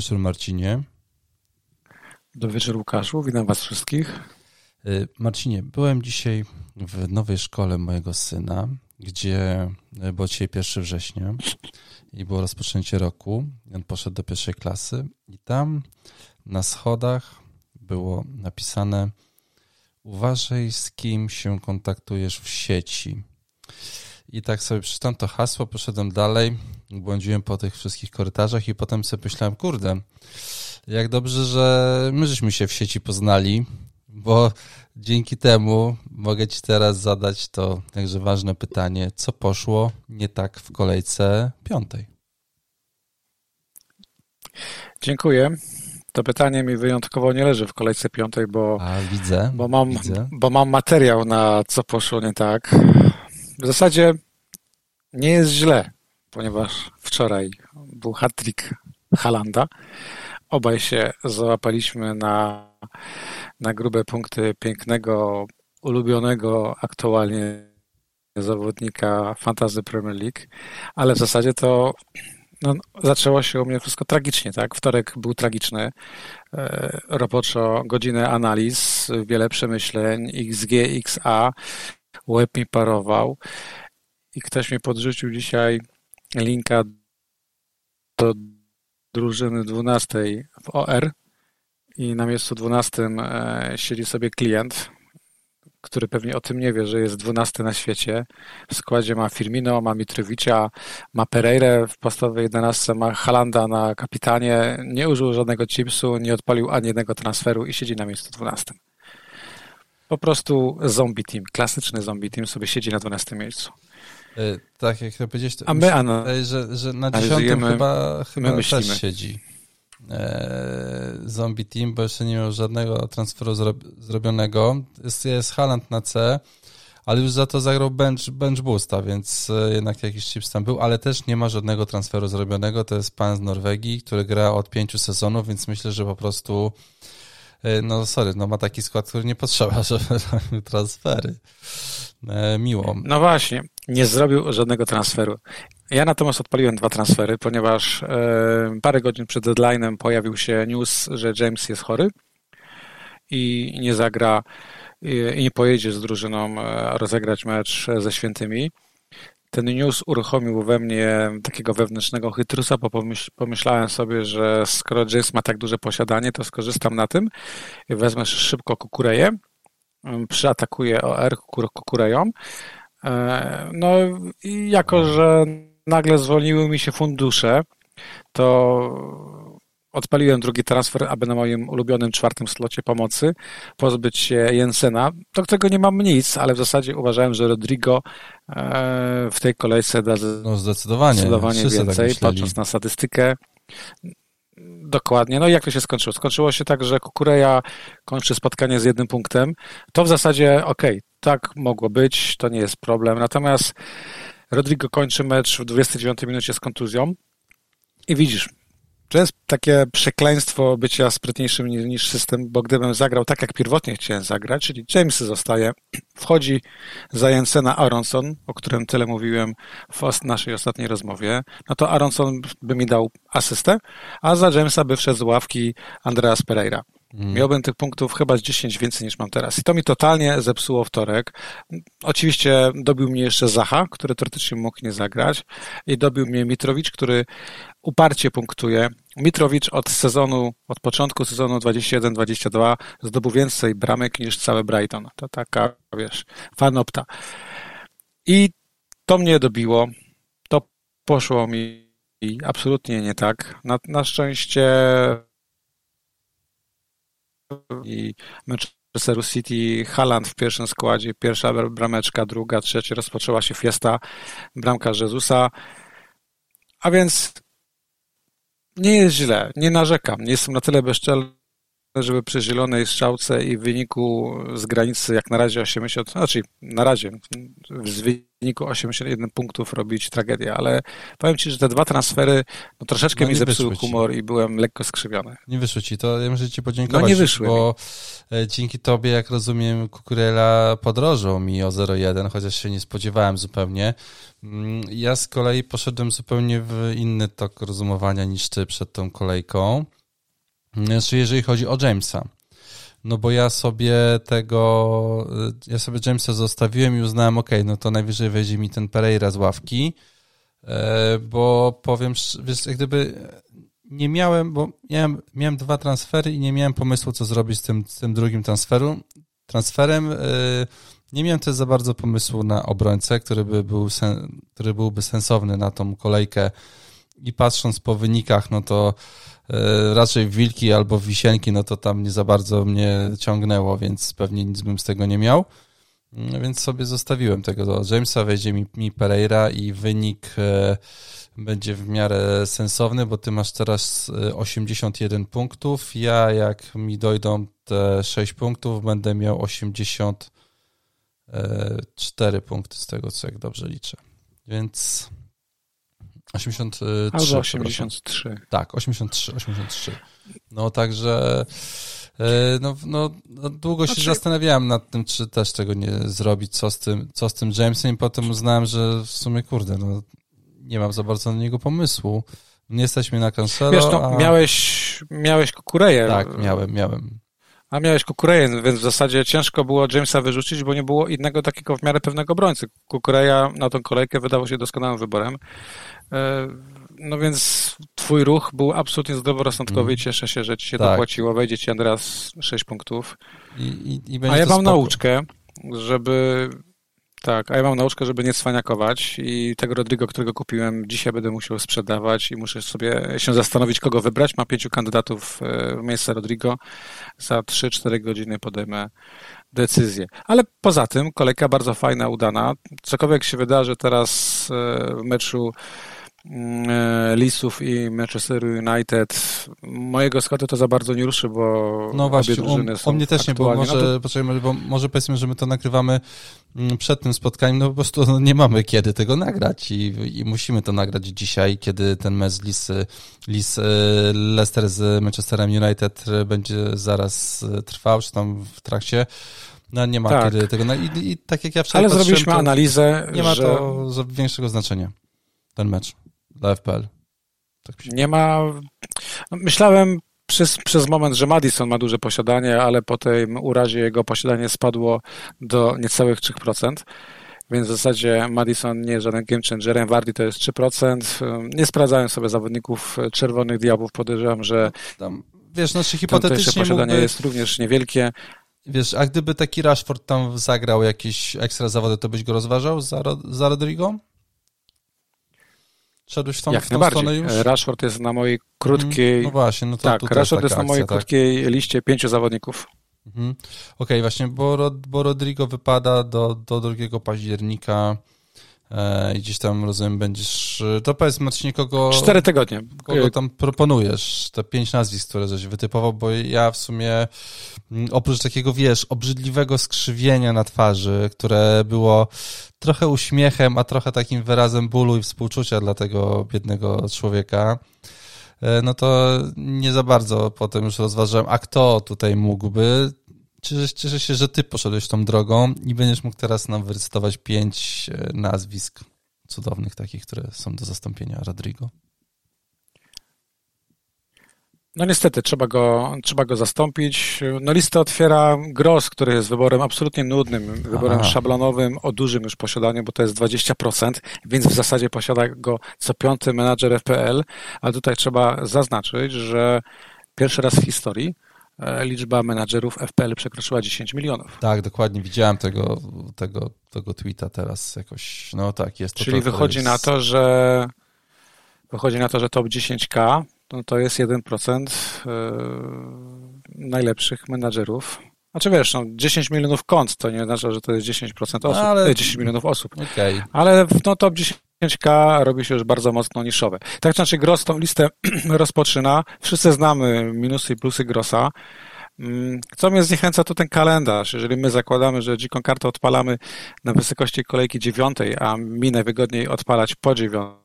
wieczór Marcinie. Dobry wieczór Łukaszu, witam was wszystkich. Y, Marcinie, byłem dzisiaj w nowej szkole mojego syna, gdzie y, było dzisiaj 1 września i było rozpoczęcie roku. On poszedł do pierwszej klasy i tam na schodach było napisane uważaj z kim się kontaktujesz w sieci. I tak sobie przeczytam to hasło, poszedłem dalej, błądziłem po tych wszystkich korytarzach i potem sobie myślałem, kurde, jak dobrze, że my żeśmy się w sieci poznali, bo dzięki temu mogę Ci teraz zadać to także ważne pytanie, co poszło nie tak w kolejce piątej? Dziękuję. To pytanie mi wyjątkowo nie leży w kolejce piątej, bo, A, widzę, bo, mam, widzę. bo mam materiał na co poszło nie tak. W zasadzie nie jest źle, ponieważ wczoraj był hat-trick Halanda. Obaj się załapaliśmy na, na grube punkty pięknego, ulubionego aktualnie zawodnika Fantasy Premier League, ale w zasadzie to no, zaczęło się u mnie wszystko tragicznie, tak? Wtorek był tragiczny. E, roboczo godzinę analiz, wiele przemyśleń, XG, XA, łeb mi parował i ktoś mi podrzucił dzisiaj linka do drużyny 12 w OR i na miejscu 12 e, siedzi sobie klient, który pewnie o tym nie wie, że jest 12 na świecie. W składzie ma Firmino, ma Mitrowicza, ma Pereira w podstawowej 11, ma Halanda na kapitanie, nie użył żadnego chipsu, nie odpalił ani jednego transferu i siedzi na miejscu 12. Po prostu zombie team, klasyczny zombie team sobie siedzi na 12 miejscu. E, tak, jak to powiedziałeś, to A my, ano, że, że na dziesiątym chyba, chyba też siedzi e, zombie team, bo jeszcze nie miał żadnego transferu zro, zrobionego. Jest, jest Haland na C, ale już za to zagrał bench, bench boosta, więc e, jednak jakiś chips tam był, ale też nie ma żadnego transferu zrobionego. To jest pan z Norwegii, który gra od pięciu sezonów, więc myślę, że po prostu no sorry, no ma taki skład, który nie potrzeba, żeby robił transfery. Miło. No właśnie, nie zrobił żadnego transferu. Ja natomiast odpaliłem dwa transfery, ponieważ e, parę godzin przed deadline'em pojawił się news, że James jest chory i nie zagra i nie pojedzie z drużyną rozegrać mecz ze świętymi. Ten news uruchomił we mnie takiego wewnętrznego chytrusa, bo pomyślałem sobie, że skoro James ma tak duże posiadanie, to skorzystam na tym wezmę szybko kukureję, przyatakuję OR kukureją. E, no i jako, że nagle zwolniły mi się fundusze, to odpaliłem drugi transfer, aby na moim ulubionym czwartym slocie pomocy pozbyć się Jensena, do którego nie mam nic, ale w zasadzie uważałem, że Rodrigo e, w tej kolejce da no zdecydowanie, zdecydowanie tak więcej, tak patrząc na statystykę. Dokładnie. No i jak to się skończyło? Skończyło się tak, że Kukureja kończy spotkanie z jednym punktem. To w zasadzie okej, okay, tak mogło być, to nie jest problem. Natomiast Rodrigo kończy mecz w 29 minucie z kontuzją i widzisz, to jest takie przekleństwo bycia sprytniejszym niż system, bo gdybym zagrał tak, jak pierwotnie chciałem zagrać, czyli James zostaje, wchodzi za Jensena Aronson, o którym tyle mówiłem w naszej ostatniej rozmowie, no to Aronson by mi dał asystę, a za Jamesa by wszedł z ławki Andreas Pereira. Mm. Miałbym tych punktów chyba z 10 więcej niż mam teraz. I to mi totalnie zepsuło wtorek. Oczywiście dobił mnie jeszcze Zacha, który teoretycznie mógł nie zagrać. I dobił mnie Mitrowicz, który uparcie punktuje. Mitrowicz od sezonu, od początku sezonu 21-22 zdobył więcej bramek niż cały Brighton. To taka, wiesz, fanopta. I to mnie dobiło. To poszło mi absolutnie nie tak. Na, na szczęście i Manchesteru City, Haaland w pierwszym składzie, pierwsza brameczka, druga, trzecia, rozpoczęła się fiesta, bramka Jezusa, a więc nie jest źle, nie narzekam, nie jestem na tyle bezczelny, żeby przy zielonej strzałce i w wyniku z granicy jak na razie 80, znaczy na razie z wyniku 81 punktów robić tragedię, ale powiem Ci, że te dwa transfery no, troszeczkę no mi zepsuły humor i byłem lekko skrzywiony. Nie wyszło Ci, to ja muszę Ci podziękować, no nie wyszły bo mi. E, dzięki Tobie, jak rozumiem, Kukurela podrożał mi o 0,1, chociaż się nie spodziewałem zupełnie. Mm, ja z kolei poszedłem zupełnie w inny tok rozumowania niż Ty przed tą kolejką. Znaczy, jeżeli chodzi o Jamesa. No bo ja sobie tego, ja sobie Jamesa zostawiłem i uznałem, ok, no to najwyżej wejdzie mi ten Pereira z ławki, e, bo powiem, wiesz, jak gdyby nie miałem, bo miałem, miałem dwa transfery i nie miałem pomysłu, co zrobić z tym, z tym drugim transferu, transferem. E, nie miałem też za bardzo pomysłu na obrońcę, który, by był sen, który byłby sensowny na tą kolejkę i patrząc po wynikach, no to raczej wilki albo wisienki, no to tam nie za bardzo mnie ciągnęło, więc pewnie nic bym z tego nie miał. No więc sobie zostawiłem tego do Jamesa, wejdzie mi, mi Pereira i wynik e, będzie w miarę sensowny, bo ty masz teraz 81 e, punktów. Ja, jak mi dojdą te 6 punktów, będę miał 84 punkty z tego, co jak dobrze liczę. Więc 83. Albo 83. Tak, 83, 83. No także e, no, no, no długo się znaczy... zastanawiałem nad tym, czy też tego nie zrobić, co z tym, co z tym Jamesem i potem uznałem, że w sumie kurde, no nie mam za bardzo na niego pomysłu. Nie jesteśmy na Cancelo, Wiesz, no, a... miałeś, miałeś Kukureję. Tak, miałem, miałem. A miałeś Kukureję, więc w zasadzie ciężko było Jamesa wyrzucić, bo nie było innego takiego w miarę pewnego obrońcy. Kukureja na tą kolejkę wydawał się doskonałym wyborem. E, no więc twój ruch był absolutnie zdroworozsądkowy mm. i cieszę się, że ci się tak. dopłaciło. Wejdzie ci Andreas 6 punktów. I, i, i A ja mam spoko. nauczkę, żeby tak, a ja mam nauczkę, żeby nie cwaniakować i tego Rodrigo, którego kupiłem, dzisiaj będę musiał sprzedawać i muszę sobie się zastanowić, kogo wybrać. Mam pięciu kandydatów e, w miejsce Rodrigo. Za 3-4 godziny podejmę decyzję. Ale poza tym kolejka bardzo fajna, udana. Cokolwiek się wydarzy teraz e, w meczu Lisów i Manchester United. Mojego składu to za bardzo nie ruszy, bo no właśnie, obie drużyny są u mnie też nie, bo może, no to... bo może powiedzmy, że my to nagrywamy mm, przed tym spotkaniem, no po prostu no, nie mamy kiedy tego nagrać i, i musimy to nagrać dzisiaj, kiedy ten mecz Lis, Lis e, Leicester z Manchesterem United będzie zaraz e, trwał, czy tam w trakcie. No nie ma tak. kiedy tego. No, i, i, tak jak ja wczoraj Ale zrobiliśmy analizę. Nie ma że... to większego znaczenia, ten mecz dla FPL. Tak nie ma. No, myślałem przez, przez moment, że Madison ma duże posiadanie, ale po tym urazie jego posiadanie spadło do niecałych 3%. Więc w zasadzie Madison nie jest żaden game changerem, Wardy to jest 3%. Nie sprawdzałem sobie zawodników Czerwonych Diabłów, podejrzewam, że tam, wiesz, znaczy hipotetycznie posiadanie mógłby... jest również niewielkie. Wiesz, a gdyby taki Rashford tam zagrał jakieś ekstra zawody, to byś go rozważał za, za Rodrigo? Szedłeś w tą, Jak w tą stronę już? Rashford jest na mojej krótkiej... No właśnie, no to Tak, Rashford jest na mojej akcja, tak. krótkiej tak? liście pięciu zawodników. Mhm. Okej, okay, właśnie, bo, bo Rodrigo wypada do, do 2 października e, i gdzieś tam, rozumiem, będziesz... To powiedz Marcinie, kogo... Cztery tygodnie. Kogo tam proponujesz? Te pięć nazwisk, które żeś wytypował, bo ja w sumie oprócz takiego, wiesz, obrzydliwego skrzywienia na twarzy, które było trochę uśmiechem, a trochę takim wyrazem bólu i współczucia dla tego biednego człowieka, e, no to nie za bardzo potem już rozważałem, a kto tutaj mógłby. Cieszę, cieszę się, że ty poszedłeś tą drogą i będziesz mógł teraz nam wyrecytować pięć e, nazwisk cudownych takich, które są do zastąpienia Rodrigo. No niestety, trzeba go, trzeba go zastąpić. No listę otwiera Gross, który jest wyborem absolutnie nudnym, wyborem Aha. szablonowym o dużym już posiadaniu, bo to jest 20%, więc w zasadzie posiada go co piąty menadżer FPL, a tutaj trzeba zaznaczyć, że pierwszy raz w historii liczba menadżerów FPL przekroczyła 10 milionów. Tak, dokładnie. Widziałem tego, tego, tego tweeta teraz jakoś. No tak, jest to. Czyli to, wychodzi jest... na to, że wychodzi na to, że top 10K no to jest 1% e, najlepszych menadżerów. Znaczy wiesz, no 10 milionów kont to nie oznacza, że to jest 10% osób, no, ale... 10 milionów osób. Okay. Ale no top 10K robi się już bardzo mocno niszowe. Tak czy inaczej Gross tą listę rozpoczyna. Wszyscy znamy minusy i plusy Grossa. Mm, co mnie zniechęca, to ten kalendarz. Jeżeli my zakładamy, że dziką kartę odpalamy na wysokości kolejki dziewiątej, a mi najwygodniej odpalać po dziewiątej,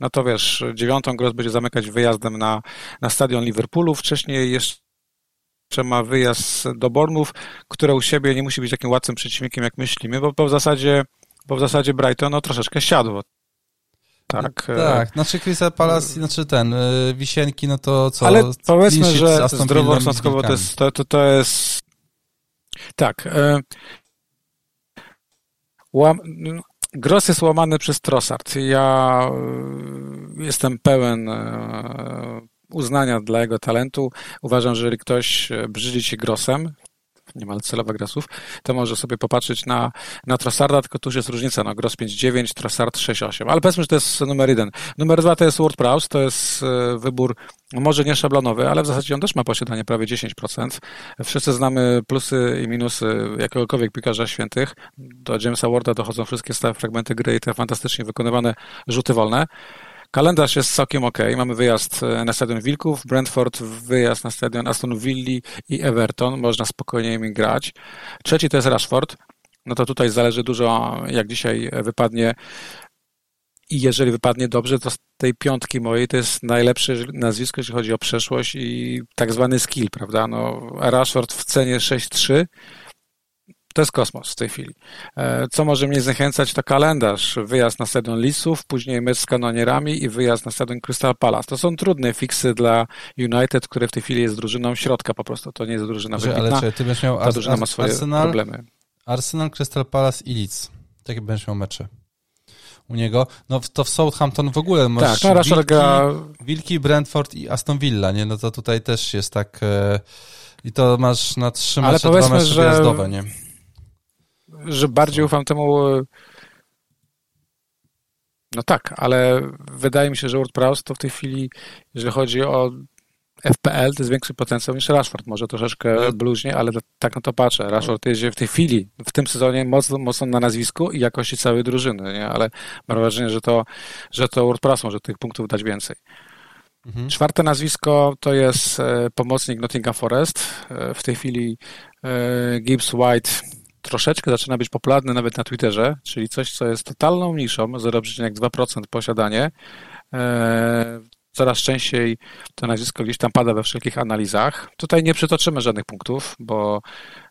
no to wiesz, dziewiątą Gross będzie zamykać wyjazdem na, na stadion Liverpoolu. Wcześniej jeszcze ma wyjazd do Bormów, które u siebie nie musi być takim łatwym przeciwnikiem, jak myślimy, bo, bo w zasadzie bo w zasadzie Brighton no, troszeczkę siadło. Tak, e, tak. znaczy Crystal Palace, znaczy ten, e, Wisienki, no to co... Ale powiedzmy, że zdroworozsądkowo to jest, to, to, to jest... Tak. E, łam... Gros jest łamany przez Trossard. Ja jestem pełen uznania dla jego talentu. Uważam, że jeżeli ktoś brzydzi się Grosem, niemal celowa grasów, to może sobie popatrzeć na, na Trossarda, tylko tu już jest różnica, no Gross 5.9, Trossard 6.8, ale powiedzmy, że to jest numer jeden. Numer dwa to jest WordPress, to jest e, wybór może nie szablonowy, ale w zasadzie on też ma posiadanie prawie 10%. Wszyscy znamy plusy i minusy jakiegokolwiek piłkarza świętych. Do Jamesa Warda dochodzą wszystkie stałe fragmenty gry i te fantastycznie wykonywane rzuty wolne. Kalendarz jest całkiem ok. Mamy wyjazd e, na stadion Wilków, Brentford, wyjazd na stadion Aston Villa i Everton. Można spokojnie im grać. Trzeci to jest Rashford. No to tutaj zależy dużo, jak dzisiaj wypadnie. I jeżeli wypadnie dobrze, to z tej piątki mojej to jest najlepsze nazwisko, jeśli chodzi o przeszłość i tak zwany skill, prawda? No, Rashford w cenie 6-3 to jest kosmos w tej chwili. E, co może mnie zniechęcać, to kalendarz. Wyjazd na stadion Lisów, później mecz z kanonierami i wyjazd na stadion Crystal Palace. To są trudne fiksy dla United, które w tej chwili jest drużyną środka po prostu. To nie jest drużyna że, Ale czy ty będziesz miał Ta drużyna ma swoje Arsenal, problemy. Arsenal, Crystal Palace i Leeds. Takie będziesz miał mecze u niego. No to w Southampton w ogóle masz tak, no, Wilki, gra... Wilki, Brentford i Aston Villa, nie? No to tutaj też jest tak... E, I to masz na trzy mecze, dwa mecze że... wyjazdowe, nie? Że bardziej ufam temu. No tak, ale wydaje mi się, że WordPress to w tej chwili, jeżeli chodzi o FPL, to jest większy potencjał niż Rashford. Może troszeczkę bluźnie, ale tak na to patrzę. Rashford jest w tej chwili, w tym sezonie mocno, mocno na nazwisku i jakości całej drużyny, nie? ale mam wrażenie, że to, że to WordPress może tych punktów dać więcej. Mhm. Czwarte nazwisko to jest e, pomocnik Nottingham Forest. E, w tej chwili e, Gibbs White troszeczkę zaczyna być popularny nawet na Twitterze, czyli coś, co jest totalną niszą, 0,2% posiadanie. E, coraz częściej to nazwisko gdzieś tam pada we wszelkich analizach. Tutaj nie przytoczymy żadnych punktów, bo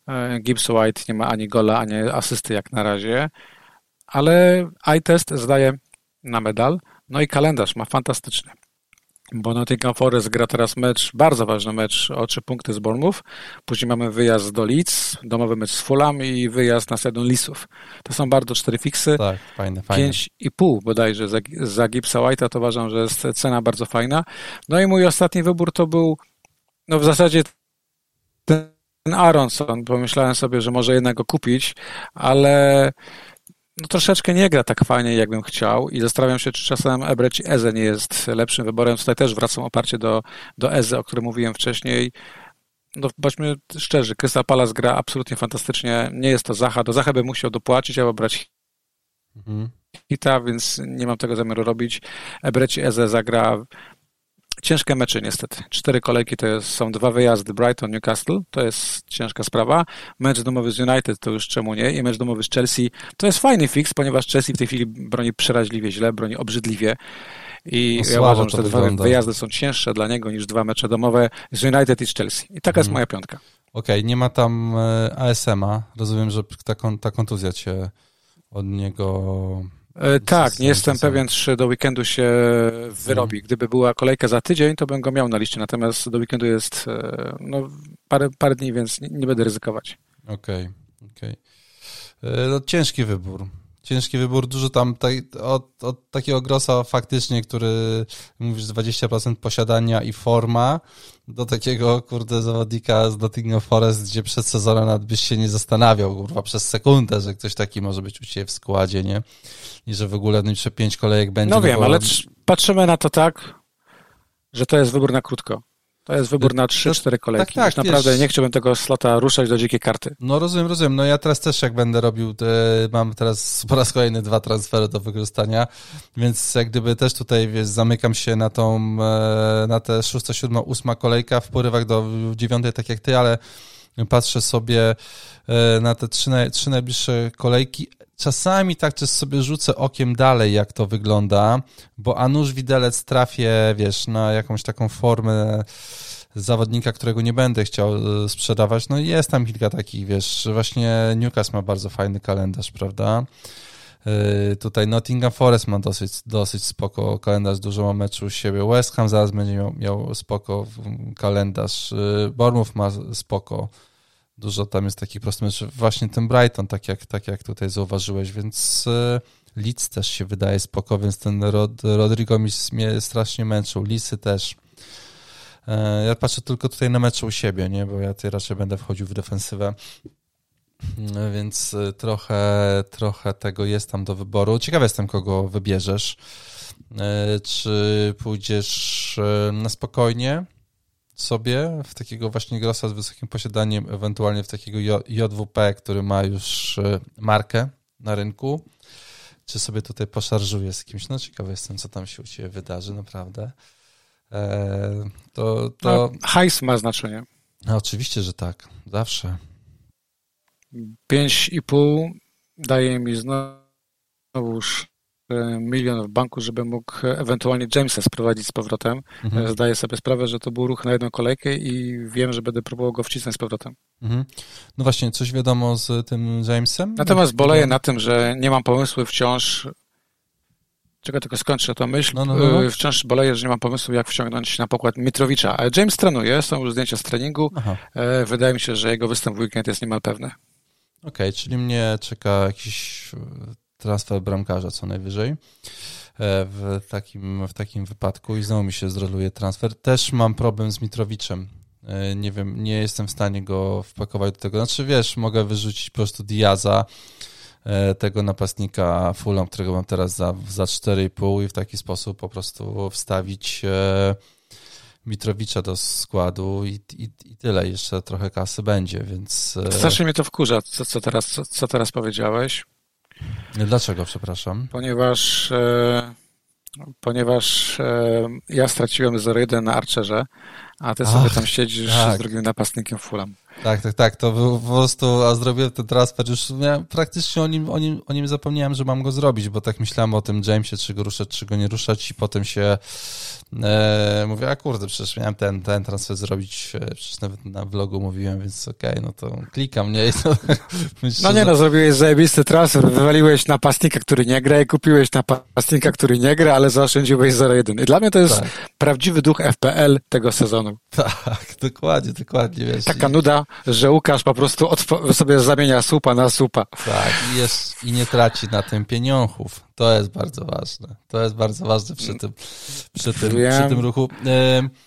e, Gibbs White nie ma ani gola, ani asysty jak na razie, ale iTest zdaje na medal. No i kalendarz ma fantastyczny bo Nottingham Forest gra teraz mecz, bardzo ważny mecz o trzy punkty z Bournemouth. Później mamy wyjazd do Leeds, domowy mecz z Fulham i wyjazd na stadion Lisów. To są bardzo cztery fiksy. Tak, fajne, fajne. Pięć i pół bodajże za, za Gipsa White'a, to uważam, że jest cena bardzo fajna. No i mój ostatni wybór to był, no w zasadzie ten Aronson. Pomyślałem sobie, że może jednak go kupić, ale no, troszeczkę nie gra tak fajnie, jakbym chciał i zastanawiam się, czy czasem Ebreci Eze nie jest lepszym wyborem. Tutaj też wracam oparcie do, do Eze, o którym mówiłem wcześniej. No, bądźmy szczerzy, Krystal Palace gra absolutnie fantastycznie. Nie jest to Zacha. Do Zachy by musiał dopłacić albo brać mhm. hita, więc nie mam tego zamiaru robić. Ebreci Eze zagra Ciężkie mecze niestety. Cztery kolejki to jest, są dwa wyjazdy Brighton, Newcastle, to jest ciężka sprawa. Mecz domowy z United to już czemu nie i mecz domowy z Chelsea to jest fajny fix, ponieważ Chelsea w tej chwili broni przeraźliwie źle, broni obrzydliwie. I no ja uważam, że te dwa wyjazdy są cięższe dla niego niż dwa mecze domowe z United i z Chelsea. I taka hmm. jest mhm. moja piątka. Okej, okay, nie ma tam e, ASM-a. Rozumiem, że ta, ta kontuzja cię od niego tak, nie jestem pewien, czy do weekendu się wyrobi. Mhm. Gdyby była kolejka za tydzień, to bym go miał na liście, natomiast do weekendu jest e, no, parę, parę dni, więc nie, nie będę ryzykować. Okej, okay, okej. Okay. E, no, ciężki wybór ciężki wybór, dużo tam od, od takiego grosa faktycznie, który mówisz 20% posiadania i forma, do takiego, kurde, zawodnika z Nottingham Forest, gdzie przed sezonem nawet byś się nie zastanawiał, kurwa, przez sekundę, że ktoś taki może być u Ciebie w składzie, nie? I że w ogóle jeszcze pięć kolejek będzie. No wiem, no bo... ale patrzymy na to tak, że to jest wybór na krótko. To jest wybór na 3-4 kolejki. Tak, tak, naprawdę wiesz, nie chciałbym tego slota ruszać do dzikiej karty. No rozumiem, rozumiem. No ja teraz też jak będę robił, mam teraz po raz kolejny dwa transfery do wykorzystania, więc jak gdyby też tutaj, wiesz, zamykam się na tą, e, na te 6, 7, 8 kolejka w porywach do 9, tak jak ty, ale patrzę sobie e, na te trzy, trzy najbliższe kolejki. Czasami tak też sobie rzucę okiem dalej, jak to wygląda, bo a nuż widelec trafię, wiesz, na jakąś taką formę zawodnika, którego nie będę chciał e, sprzedawać. No jest tam kilka takich, wiesz, właśnie Newcastle ma bardzo fajny kalendarz, prawda? E, tutaj Nottingham Forest ma dosyć, dosyć spoko kalendarz, dużo ma meczu u siebie. West Ham zaraz będzie miał, miał spoko kalendarz. Bournemouth ma spoko Dużo tam jest takich prostych meczów. Właśnie ten Brighton, tak jak, tak jak tutaj zauważyłeś, więc e, Leeds też się wydaje spoko, więc ten Rod, Rodrigo mi mnie strasznie męczył. Lisy też. Ja patrzę tylko tutaj na mecze u siebie, nie? bo ja raczej będę wchodził w defensywę. E, więc trochę, trochę tego jest tam do wyboru. Ciekawy jestem, kogo wybierzesz. Czy pójdziesz na spokojnie, sobie w takiego właśnie grossa z wysokim posiadaniem, ewentualnie w takiego JWP, który ma już markę na rynku, czy sobie tutaj poszarżuje z kimś. No ciekawy jestem, co tam się u Ciebie wydarzy, naprawdę. E, to, to... No, hajs ma znaczenie. No, oczywiście, że tak. Zawsze. 5,5 daje mi znowuż E, milion w banku, żeby mógł ewentualnie Jamesa sprowadzić z powrotem. Mhm. E, zdaję sobie sprawę, że to był ruch na jedną kolejkę i wiem, że będę próbował go wcisnąć z powrotem. Mhm. No właśnie, coś wiadomo z tym Jamesem? Natomiast boleję na tym, że nie mam pomysłu wciąż Czego tylko skończę tą myśl. No, no, no. E, wciąż boleję, że nie mam pomysłu, jak wciągnąć na pokład Mitrowicza. James trenuje, są już zdjęcia z treningu. Aha. Wydaje mi się, że jego występ w weekend jest niemal pewny. Okay, czyli mnie czeka jakiś transfer bramkarza co najwyżej e, w takim, w takim wypadku i znowu mi się zroluje transfer. Też mam problem z Mitrowiczem. E, nie wiem, nie jestem w stanie go wpakować do tego. Znaczy, wiesz, mogę wyrzucić po prostu Diaza, e, tego napastnika Fulham, którego mam teraz za, za 4,5 i w taki sposób po prostu wstawić Mitrowicza do składu i, i, i tyle. Jeszcze trochę kasy będzie, więc... Strasznie mnie to wkurza, co, co, teraz, co, co teraz powiedziałeś. Dlaczego, przepraszam? Ponieważ, e, ponieważ e, ja straciłem 0-1 na Archerze, a ty Ach, sobie tam siedzisz tak. z drugim napastnikiem Fulham. Tak, tak, tak. To był po prostu, a zrobiłem ten transfer już, praktycznie o nim, o, nim, o nim zapomniałem, że mam go zrobić, bo tak myślałem o tym Jamesie, czy go ruszać, czy go nie ruszać i potem się e, mówię, a kurde, przecież miałem ten, ten transfer zrobić, e, przecież nawet na vlogu mówiłem, więc okej, okay, no to klikam, nie? To, no nie, no zrobiłeś zajebisty transfer, wywaliłeś napastnika, który nie gra i kupiłeś napastnika, który nie gra, ale zaoszczędziłeś 0-1. I dla mnie to jest tak. prawdziwy duch FPL tego sezonu. Tak, dokładnie, dokładnie, wiesz. Taka nuda, że Łukasz po prostu sobie zamienia słupa na słupa. Tak, i, jest, i nie traci na tym pieniążów. To jest bardzo ważne. To jest bardzo ważne przy tym, przy tym, przy tym ruchu.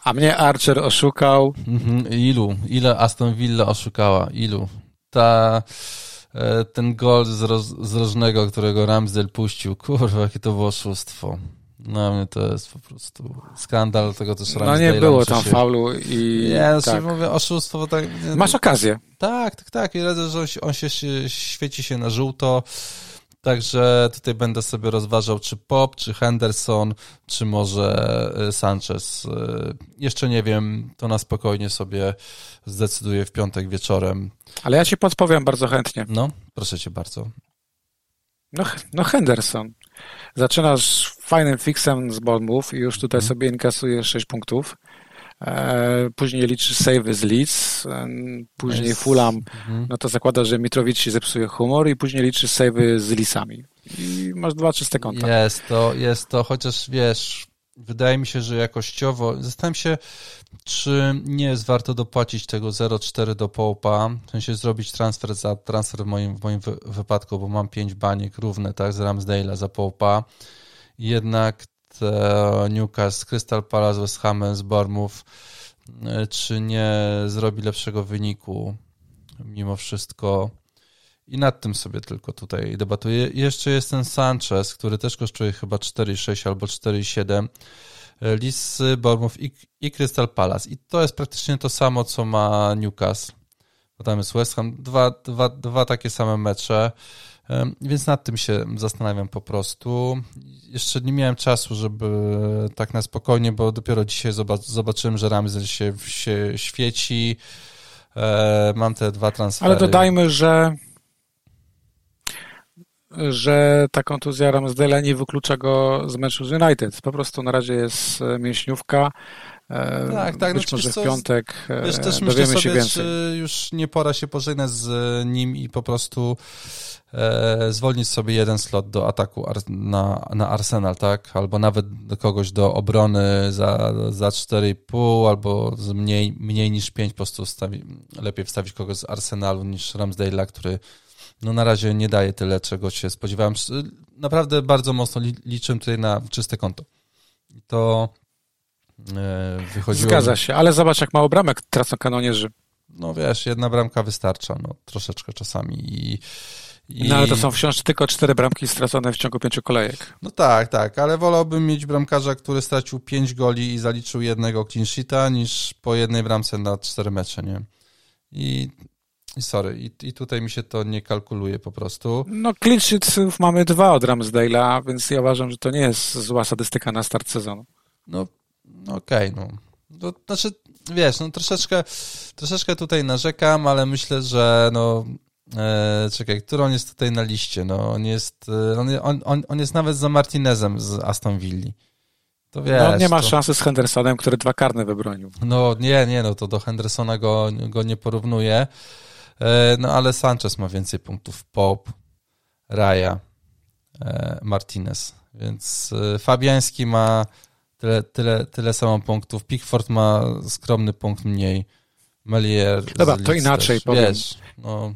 A mnie Archer oszukał. Mhm, ilu? Ile Aston Villa oszukała? Ilu? Ta, e, ten gol z, roz, z rożnego, którego Ramsdale puścił. Kurwa, jakie to było oszustwo. No mnie to jest po prostu skandal tego też No nie było tam się... faulu i... Nie, no tak. mówię, oszustwo. Tak, Masz okazję. Tak, tak, tak. I radzę, że on się, on się świeci się na żółto. Także tutaj będę sobie rozważał, czy Pop, czy Henderson, czy może y, Sanchez. Y, jeszcze nie wiem, to na spokojnie sobie zdecyduję w piątek wieczorem. Ale ja ci podpowiem bardzo chętnie. No, proszę cię bardzo. No, no Henderson. Zaczynasz fajnym fixem z Bournemouth i już tutaj mhm. sobie inkasujesz 6 punktów. E, później liczysz savey z Leeds, e, później jest... Fulham, mhm. no to zakłada, że Mitrowicz się zepsuje humor i później liczysz savey z Lisami. I masz dwa czyste konta. Jest to, jest to, chociaż wiesz, wydaje mi się, że jakościowo, zastanawiam się, czy nie jest warto dopłacić tego 0,4 do połpa, w sensie zrobić transfer za transfer w moim, w moim wypadku, bo mam 5 baniek równe, tak, z Ramsdale'a za połpa. Jednak Newcastle, Crystal Palace, West Ham, z Bournemouth, e, czy nie zrobi lepszego wyniku mimo wszystko. I nad tym sobie tylko tutaj debatuję. Jeszcze jest ten Sanchez, który też kosztuje chyba 4,6 albo 4,7. Leeds, Bournemouth i, i Crystal Palace. I to jest praktycznie to samo, co ma Newcastle. Bo tam jest West Ham. Dwa, dwa, dwa takie same mecze. Więc nad tym się zastanawiam po prostu. Jeszcze nie miałem czasu, żeby tak na spokojnie, bo dopiero dzisiaj zobaczyłem, że Ramsey się, się świeci. E, mam te dwa transfery. Ale dodajmy, że że ta kontuzja Ramsdale'a nie wyklucza go z meczu z United. Po prostu na razie jest e, mięśniówka. E, tak, tak. Być no, może w piątek wiesz, też dowiemy myślę sobie, się więcej. Czy już nie pora się pożegnać z nim i po prostu e, zwolnić sobie jeden slot do ataku na, na Arsenal, tak? Albo nawet do kogoś do obrony za, za 4,5 albo z mniej, mniej niż 5 po prostu wstawi, lepiej wstawić kogoś z Arsenalu niż Ramsdale'a, który no na razie nie daje tyle, czego się spodziewałem. Naprawdę bardzo mocno liczę tutaj na czyste konto. To e, wychodziło... Zgadza się, ale zobacz, jak mało bramek tracą kanonierzy. No wiesz, jedna bramka wystarcza, no troszeczkę czasami i... I... No ale to są wciąż tylko cztery bramki stracone w ciągu pięciu kolejek. No tak, tak, ale wolałbym mieć bramkarza, który stracił pięć goli i zaliczył jednego clean sheeta, niż po jednej bramce na cztery mecze, nie? I Sorry, i, i tutaj mi się to nie kalkuluje po prostu. No, clean mamy dwa od Ramsdale'a, więc ja uważam, że to nie jest zła statystyka na start sezonu. No, okej, okay, no. To znaczy, wiesz, no troszeczkę, troszeczkę tutaj narzekam, ale myślę, że no, e, czekaj, który on jest tutaj na liście? No, on jest, e, on, on, on jest nawet za Martinezem z Aston Villa. To wiesz, no, nie ma to... szansy z Hendersonem, który dwa karne wybronił. No nie, nie, no to do Hendersona go, go nie porównuje. E, no ale Sanchez ma więcej punktów. Pop, Raja, e, Martinez. Więc e, Fabiański ma tyle, tyle, tyle samo punktów. Pickford ma skromny punkt mniej. Melier. Dobra, to inaczej też. powiem. Wiesz, no,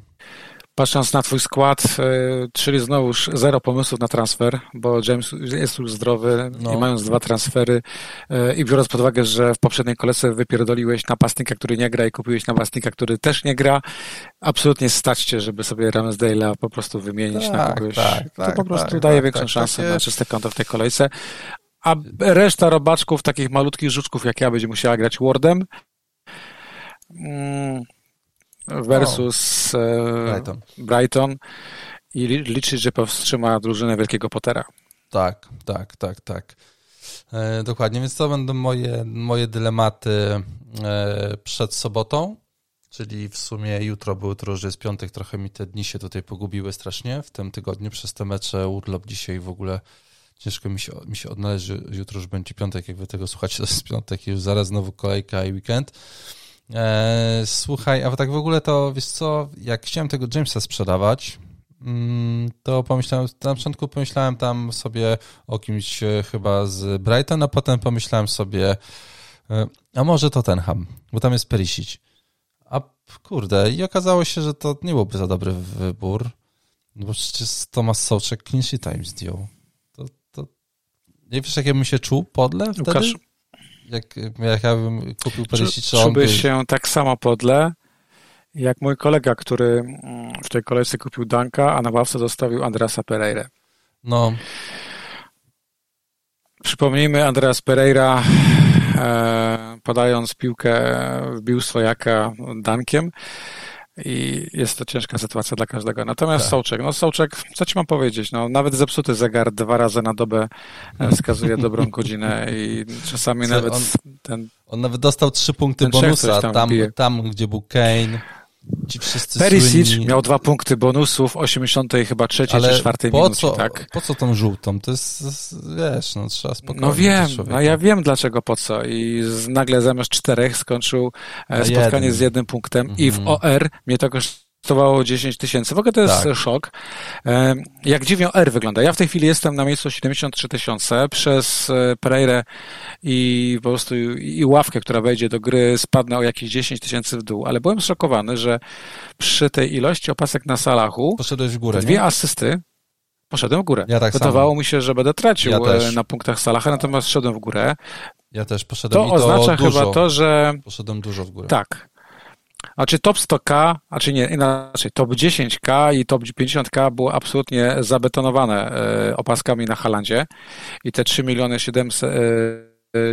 Patrząc na twój skład, e, czyli znowuż zero pomysłów na transfer, bo James jest już zdrowy no. i mając dwa transfery e, i biorąc pod uwagę, że w poprzedniej kolejce wypierdoliłeś napastnika, który nie gra i kupiłeś napastnika, który też nie gra, absolutnie stać cię, żeby sobie Ramsdale'a po prostu wymienić tak, na kogoś. Tak, to tak, po prostu tak, daje tak, większą tak, szansę na czyste konto w tej kolejce. A reszta robaczków, takich malutkich żuczków jak ja, będzie musiała grać Wardem. Mm versus no. Brighton. Brighton i liczyć, że powstrzyma drużynę Wielkiego Pottera. Tak, tak, tak, tak. E, dokładnie, więc to będą moje, moje dylematy e, przed sobotą, czyli w sumie jutro, jutro już jest piątek, trochę mi te dni się tutaj pogubiły strasznie w tym tygodniu przez te mecze, urlop dzisiaj w ogóle ciężko mi się, mi się odnaleźć, jutro już będzie piątek, jak wy tego słuchacie, to jest piątek już zaraz znowu kolejka i weekend. E, słuchaj, a tak w ogóle to, wiesz co, jak chciałem tego Jamesa sprzedawać, mm, to pomyślałem, na początku pomyślałem tam sobie o kimś e, chyba z Brighton, a potem pomyślałem sobie, e, a może to Tenham, bo tam jest Perisic. A kurde, i okazało się, że to nie byłby za dobry wybór, no bo przecież Thomas Sołczek clean time zdjął. Nie wiesz, jak ja bym się czuł podle wtedy? Łukasz, jak, jak ja bym kupił Perisic, to Czułbyś się tak samo podle, jak mój kolega, który mm, w tej kolejce kupił Danka, a na ławce zostawił Andreasa Pereira. No. Przypomnijmy, Andreas Pereira e, podając piłkę wbił swojaka Dankiem i jest to ciężka sytuacja dla każdego. Natomiast tak. Sołczek, no Sołczek, co ci mam powiedzieć, no nawet zepsuty zegar dwa razy na dobę e, wskazuje dobrą godzinę i czasami co, nawet on, ten... On nawet dostał trzy punkty bonusa tam, tam, tam, gdzie był Kane, Ci wszyscy Perisic słynni... miał dwa punkty bonusów w 80 chyba trzeciej czy czwartej po minucie, co, tak? Po co tą żółtą? To jest, wiesz, no trzeba spokojnie. No wiem, no ja wiem dlaczego po co i nagle zamiast czterech skończył e, spotkanie jeden. z jednym punktem mhm. i w mhm. OR mnie to kosztowało 10 tysięcy. W ogóle to jest tak. szok. E, jak dziwnie R wygląda. Ja w tej chwili jestem na miejscu 73 tysiące. Przez e, Pereire i po prostu i ławkę, która wejdzie do gry, spadnę o jakieś 10 tysięcy w dół. Ale byłem szokowany, że przy tej ilości opasek na Salachu Poszedłeś w górę, dwie nie? asysty poszedłem w górę. Ja tak Wydawało mi się, że będę tracił ja e, na punktach Salaha, natomiast szedłem w górę. Ja też poszedłem to, to oznacza dużo. chyba to, że... Poszedłem dużo w górę. Tak. A czy top 100K, a czy nie, inaczej, top 10K i top 50K było absolutnie zabetonowane e, opaskami na Halandzie i te 3 miliony 700,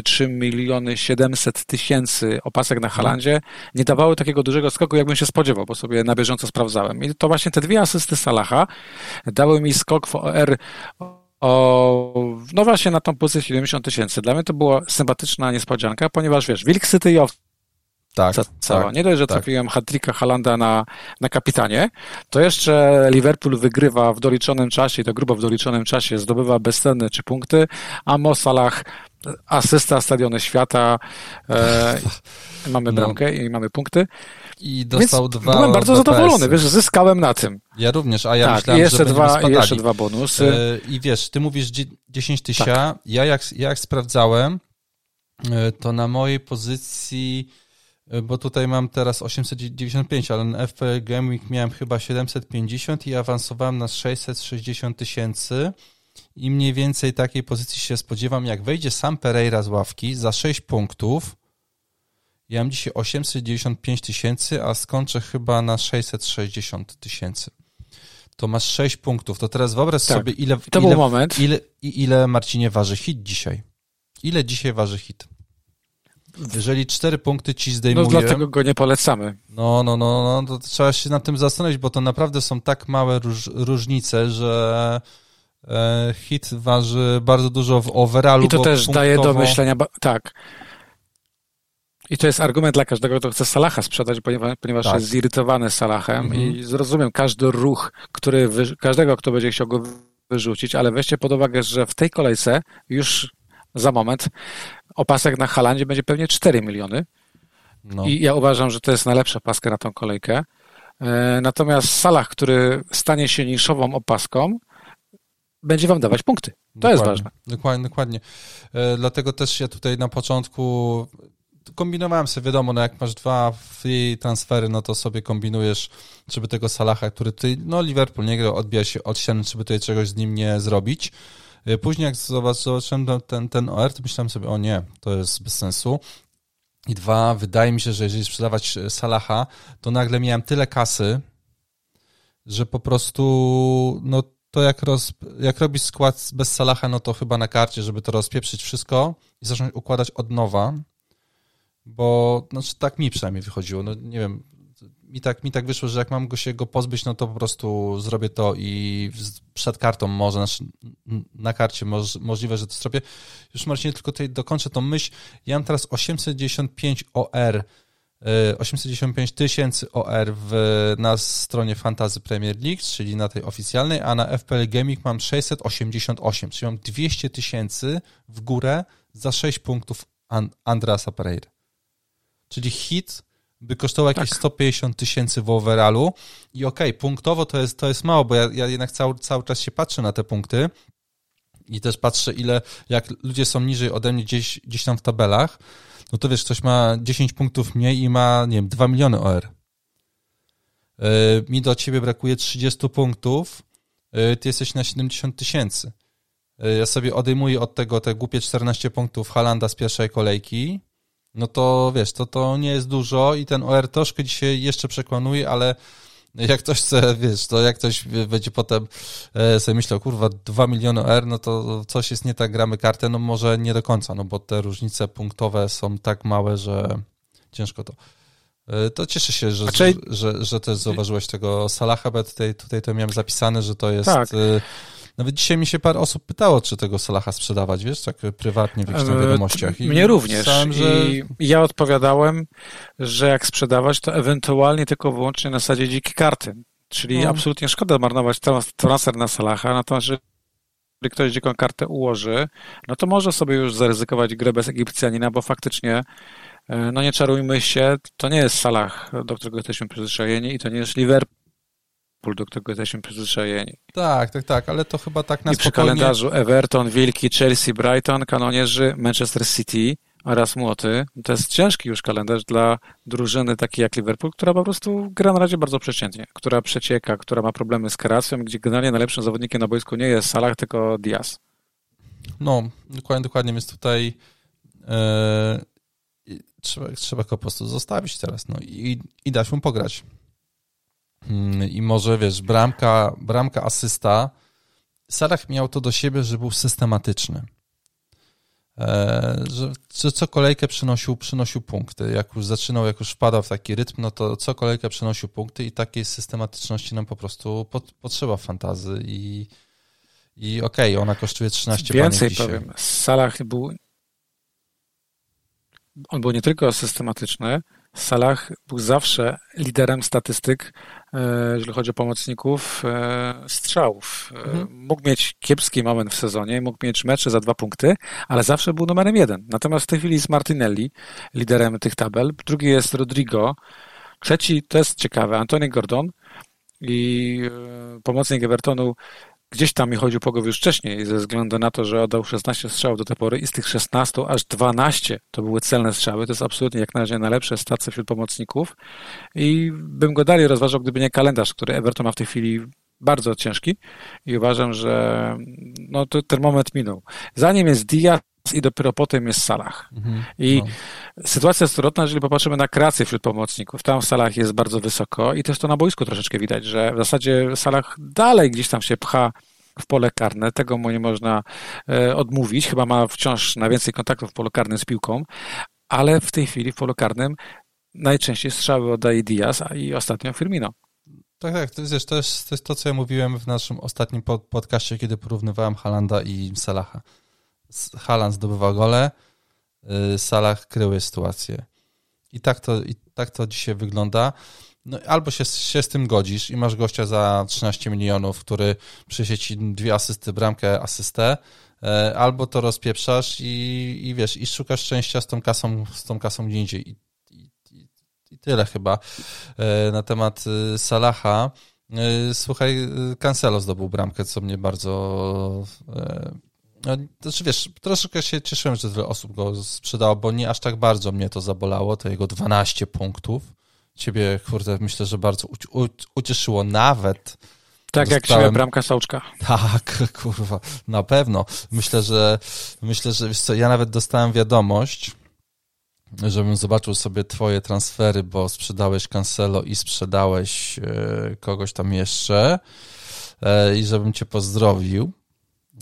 3 miliony 700 tysięcy opasek na Halandzie nie dawały takiego dużego skoku, jakbym się spodziewał, bo sobie na bieżąco sprawdzałem. I to właśnie te dwie asysty Salaha dały mi skok w OR o, no właśnie na tą pozycję 70 tysięcy. Dla mnie to była sympatyczna niespodzianka, ponieważ wiesz, Wilk City i tak, cała. Tak, nie dość, że tak. trafiłem hat-tricka Halanda na, na kapitanie, to jeszcze Liverpool wygrywa w doliczonym czasie, i to grubo w doliczonym czasie, zdobywa bezcenne trzy punkty, a Mo Salah asysta Stadiony Świata, e, mamy no. bramkę no. i mamy punkty. I dostał Więc dwa Byłem bardzo zadowolony, wiesz, zyskałem na tym. Ja również, a ja tak, myślałem, jeszcze że dwa, jeszcze dwa bonusy. E, I wiesz, ty mówisz 10 tysięcy, tak. ja jak, jak sprawdzałem, e, to na mojej pozycji bo tutaj mam teraz 895, ale na FPL Week miałem chyba 750 i awansowałem na 660 tysięcy i mniej więcej takiej pozycji się spodziewam, jak wejdzie sam Pereira z ławki za 6 punktów, ja mam dzisiaj 895 tysięcy, a skończę chyba na 660 tysięcy. To masz 6 punktów. To teraz wyobraź tak. sobie, ile, to ile, był moment. ile, ile Marcinie waży hit dzisiaj. Ile dzisiaj waży hit? Jeżeli cztery punkty ci zdejmuje... No dlatego go nie polecamy. No, no, no, no to trzeba się nad tym zastanowić, bo to naprawdę są tak małe róż, różnice, że e, hit waży bardzo dużo w overallu. I to też punktowo... daje do myślenia, tak. I to jest argument dla każdego, kto chce Salaha sprzedać, ponieważ, ponieważ tak. jest zirytowany Salahem mhm. i zrozumiem każdy ruch, który wy, każdego, kto będzie chciał go wyrzucić, ale weźcie pod uwagę, że w tej kolejce już za moment opasek na Halandzie będzie pewnie 4 miliony. No. I ja uważam, że to jest najlepsza paska na tą kolejkę. E, natomiast Salah, który stanie się niszową opaską, będzie wam dawać punkty. To dokładnie, jest ważne. Dokładnie, dokładnie. E, dlatego też ja tutaj na początku kombinowałem sobie, wiadomo, no jak masz dwa free transfery, no to sobie kombinujesz, żeby tego Salaha, który tutaj, no Liverpool nie gra, odbija się od ściany, żeby tutaj czegoś z nim nie zrobić. Y, później jak zobaczyłem ten, ten OR, to myślałem sobie, o nie, to jest bez sensu. I dwa, wydaje mi się, że jeżeli sprzedawać y, Salaha, to nagle miałem tyle kasy, że po prostu, no to jak, roz, jak robisz skład bez Salaha, no to chyba na karcie, żeby to rozpieprzyć wszystko i zacząć układać od nowa, bo znaczy tak mi przynajmniej wychodziło. No nie wiem, mi tak, mi tak wyszło, że jak mam go się go pozbyć, no to po prostu zrobię to i przed kartą może, znaczy na karcie moż, możliwe, że to zrobię. Już Marcinie, tylko tutaj dokończę tą myśl. Ja mam teraz 895 OR, 895 tysięcy OR w, na stronie Fantasy Premier League, czyli na tej oficjalnej, a na FPL Gaming mam 688, czyli mam 200 tysięcy w górę za 6 punktów Andrasa Pereira. Czyli hit by kosztował jakieś tak. 150 tysięcy w overallu i okej, okay, punktowo to jest, to jest mało, bo ja, ja jednak cały, cały czas się patrzę na te punkty i też patrzę, ile, jak ludzie są niżej ode mnie gdzieś, gdzieś tam w tabelach, no to wiesz, ktoś ma 10 punktów mniej i ma, nie wiem, 2 miliony OR. Yy, mi do ciebie brakuje 30 punktów, yy, ty jesteś na 70 tysięcy. Yy, ja sobie odejmuję od tego te głupie 14 punktów Halanda z pierwszej kolejki, no to wiesz, to, to nie jest dużo i ten OR troszkę dzisiaj jeszcze przekonuje, ale jak ktoś chce, wiesz, to jak ktoś będzie potem e, sobie myślał, kurwa, 2 miliony OR, no to coś jest nie tak, gramy kartę, no może nie do końca, no bo te różnice punktowe są tak małe, że ciężko to. E, to cieszę się, że, że, że, że też zauważyłeś tego Salaha, bo tutaj, tutaj to miałem zapisane, że to jest... Tak. E, nawet dzisiaj mi się parę osób pytało, czy tego Salaha sprzedawać, wiesz, tak prywatnie w jakichś tam wiadomościach. I Mnie również. że... I ja odpowiadałem, że jak sprzedawać, to ewentualnie tylko wyłącznie na zasadzie dzikie karty. Czyli no. absolutnie szkoda marnować transfer na Salaha, natomiast jeżeli ktoś dziką kartę ułoży, no to może sobie już zaryzykować grę bez Egipcjanina, bo faktycznie e, no nie czarujmy się, to nie jest Salah, do którego jesteśmy przyzwyczajeni i to nie jest Liverpool, do którego jesteśmy przyzwyczajeni. Tak, tak, tak, ale to chyba tak na I spokojnie... przy kalendarzu Everton, Wilki, Chelsea, Brighton, kanonierzy, Manchester City oraz Młoty. To jest ciężki już kalendarz dla drużyny takiej jak Liverpool, która po prostu gra na razie bardzo przeciętnie, która przecieka, która ma problemy z kreacją, gdzie generalnie najlepszym zawodnikiem na boisku nie jest Salah, tylko Diaz. No, dokładnie, dokładnie, więc tutaj e, trzeba, trzeba go po prostu zostawić teraz no, i, i dać mu pograć. Mm, i może wiesz, bramka, bramka asysta. Salah miał to do siebie, że był systematyczny. E, że co kolejkę przynosił, przynosił punkty. Jak już zaczynał, jak już wpadał w taki rytm, no to co kolejkę przynosił punkty i takiej systematyczności nam po prostu pot, potrzeba fantazy i, i okej, okay, ona kosztuje 13 Więcej powiem, Salah był on był nie tylko systematyczny, Salah był zawsze liderem statystyk, e, jeżeli chodzi o pomocników e, strzałów. E, mhm. Mógł mieć kiepski moment w sezonie, mógł mieć mecze za dwa punkty, ale zawsze był numerem jeden. Natomiast w tej chwili jest Martinelli, liderem tych tabel. Drugi jest Rodrigo. Trzeci, to jest ciekawe, Antony Gordon i pomocnik Evertonu Gdzieś tam mi chodził Pogow już wcześniej, ze względu na to, że oddał 16 strzałów do tej pory i z tych 16 aż 12 to były celne strzały. To jest absolutnie jak na razie najlepsze stacje wśród pomocników i bym go dalej rozważał, gdyby nie kalendarz, który Everton ma w tej chwili bardzo ciężki i uważam, że no, to, ten moment minął. Zanim jest i dopiero potem jest Salah. Mhm, I no. sytuacja jest trudna, jeżeli popatrzymy na kreację wśród pomocników. Tam w Salah jest bardzo wysoko i też to na boisku troszeczkę widać, że w zasadzie Salah dalej gdzieś tam się pcha w pole karne. Tego mu nie można e, odmówić. Chyba ma wciąż najwięcej kontaktów w polu karnym z piłką, ale w tej chwili w polu karnym najczęściej strzały oddaje Diaz, a i ostatnio Firmino. Tak, tak. To jest, to, jest, to jest to, co ja mówiłem w naszym ostatnim podcaście, kiedy porównywałem Halanda i Salaha. Halan zdobywa gole, y, Salah kryły sytuację. I tak to, i tak to dzisiaj wygląda. No, albo się, się z tym godzisz i masz gościa za 13 milionów, który przysieci dwie asysty, bramkę, asystę, e, albo to rozpieprzasz i, i wiesz, i szukasz szczęścia z tą kasą, z tą kasą gdzie indziej. I, i, i tyle chyba e, na temat y, Salaha. E, słuchaj, Cancelo zdobył bramkę, co mnie bardzo no, znaczy wiesz, troszeczkę się cieszyłem, że tyle osób go sprzedało, bo nie aż tak bardzo mnie to zabolało, to jego 12 punktów. Ciebie, kurde, myślę, że bardzo ucieszyło nawet. Tak dostałem... jak się bramka Sołczka. Tak, kurwa, na pewno. Myślę, że myślę, że wiesz co, ja nawet dostałem wiadomość, żebym zobaczył sobie twoje transfery, bo sprzedałeś Cancelo i sprzedałeś e, kogoś tam jeszcze e, i żebym cię pozdrowił.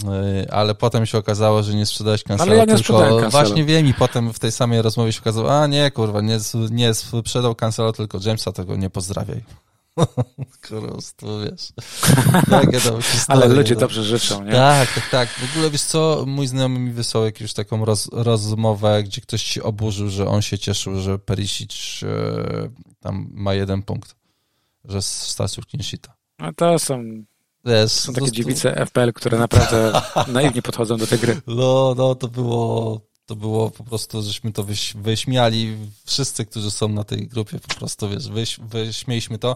Y, ale potem się okazało, że nie sprzedałeś kancela, ale ja nie tylko właśnie wiem i potem w tej samej rozmowie się okazało, a nie, kurwa, nie, nie sprzedał kancela, tylko Jamesa, tego nie pozdrawiaj. prostu, wiesz. ale ludzie no. dobrze życzą, nie? Tak, tak, tak. W ogóle, wiesz co, mój znajomy mi wysłał jakąś taką roz, rozmowę, gdzie ktoś się oburzył, że on się cieszył, że Perisic e, tam ma jeden punkt, że stracił sheeta. No to są Wiesz, Są takie dziewice FPL, które naprawdę naiwnie podchodzą do tej gry. No, no, to było, to było po prostu, żeśmy to wyś, wyśmiali. Wszyscy, którzy są na tej grupie, po prostu, wiesz, wyś, wyśmieliśmy to.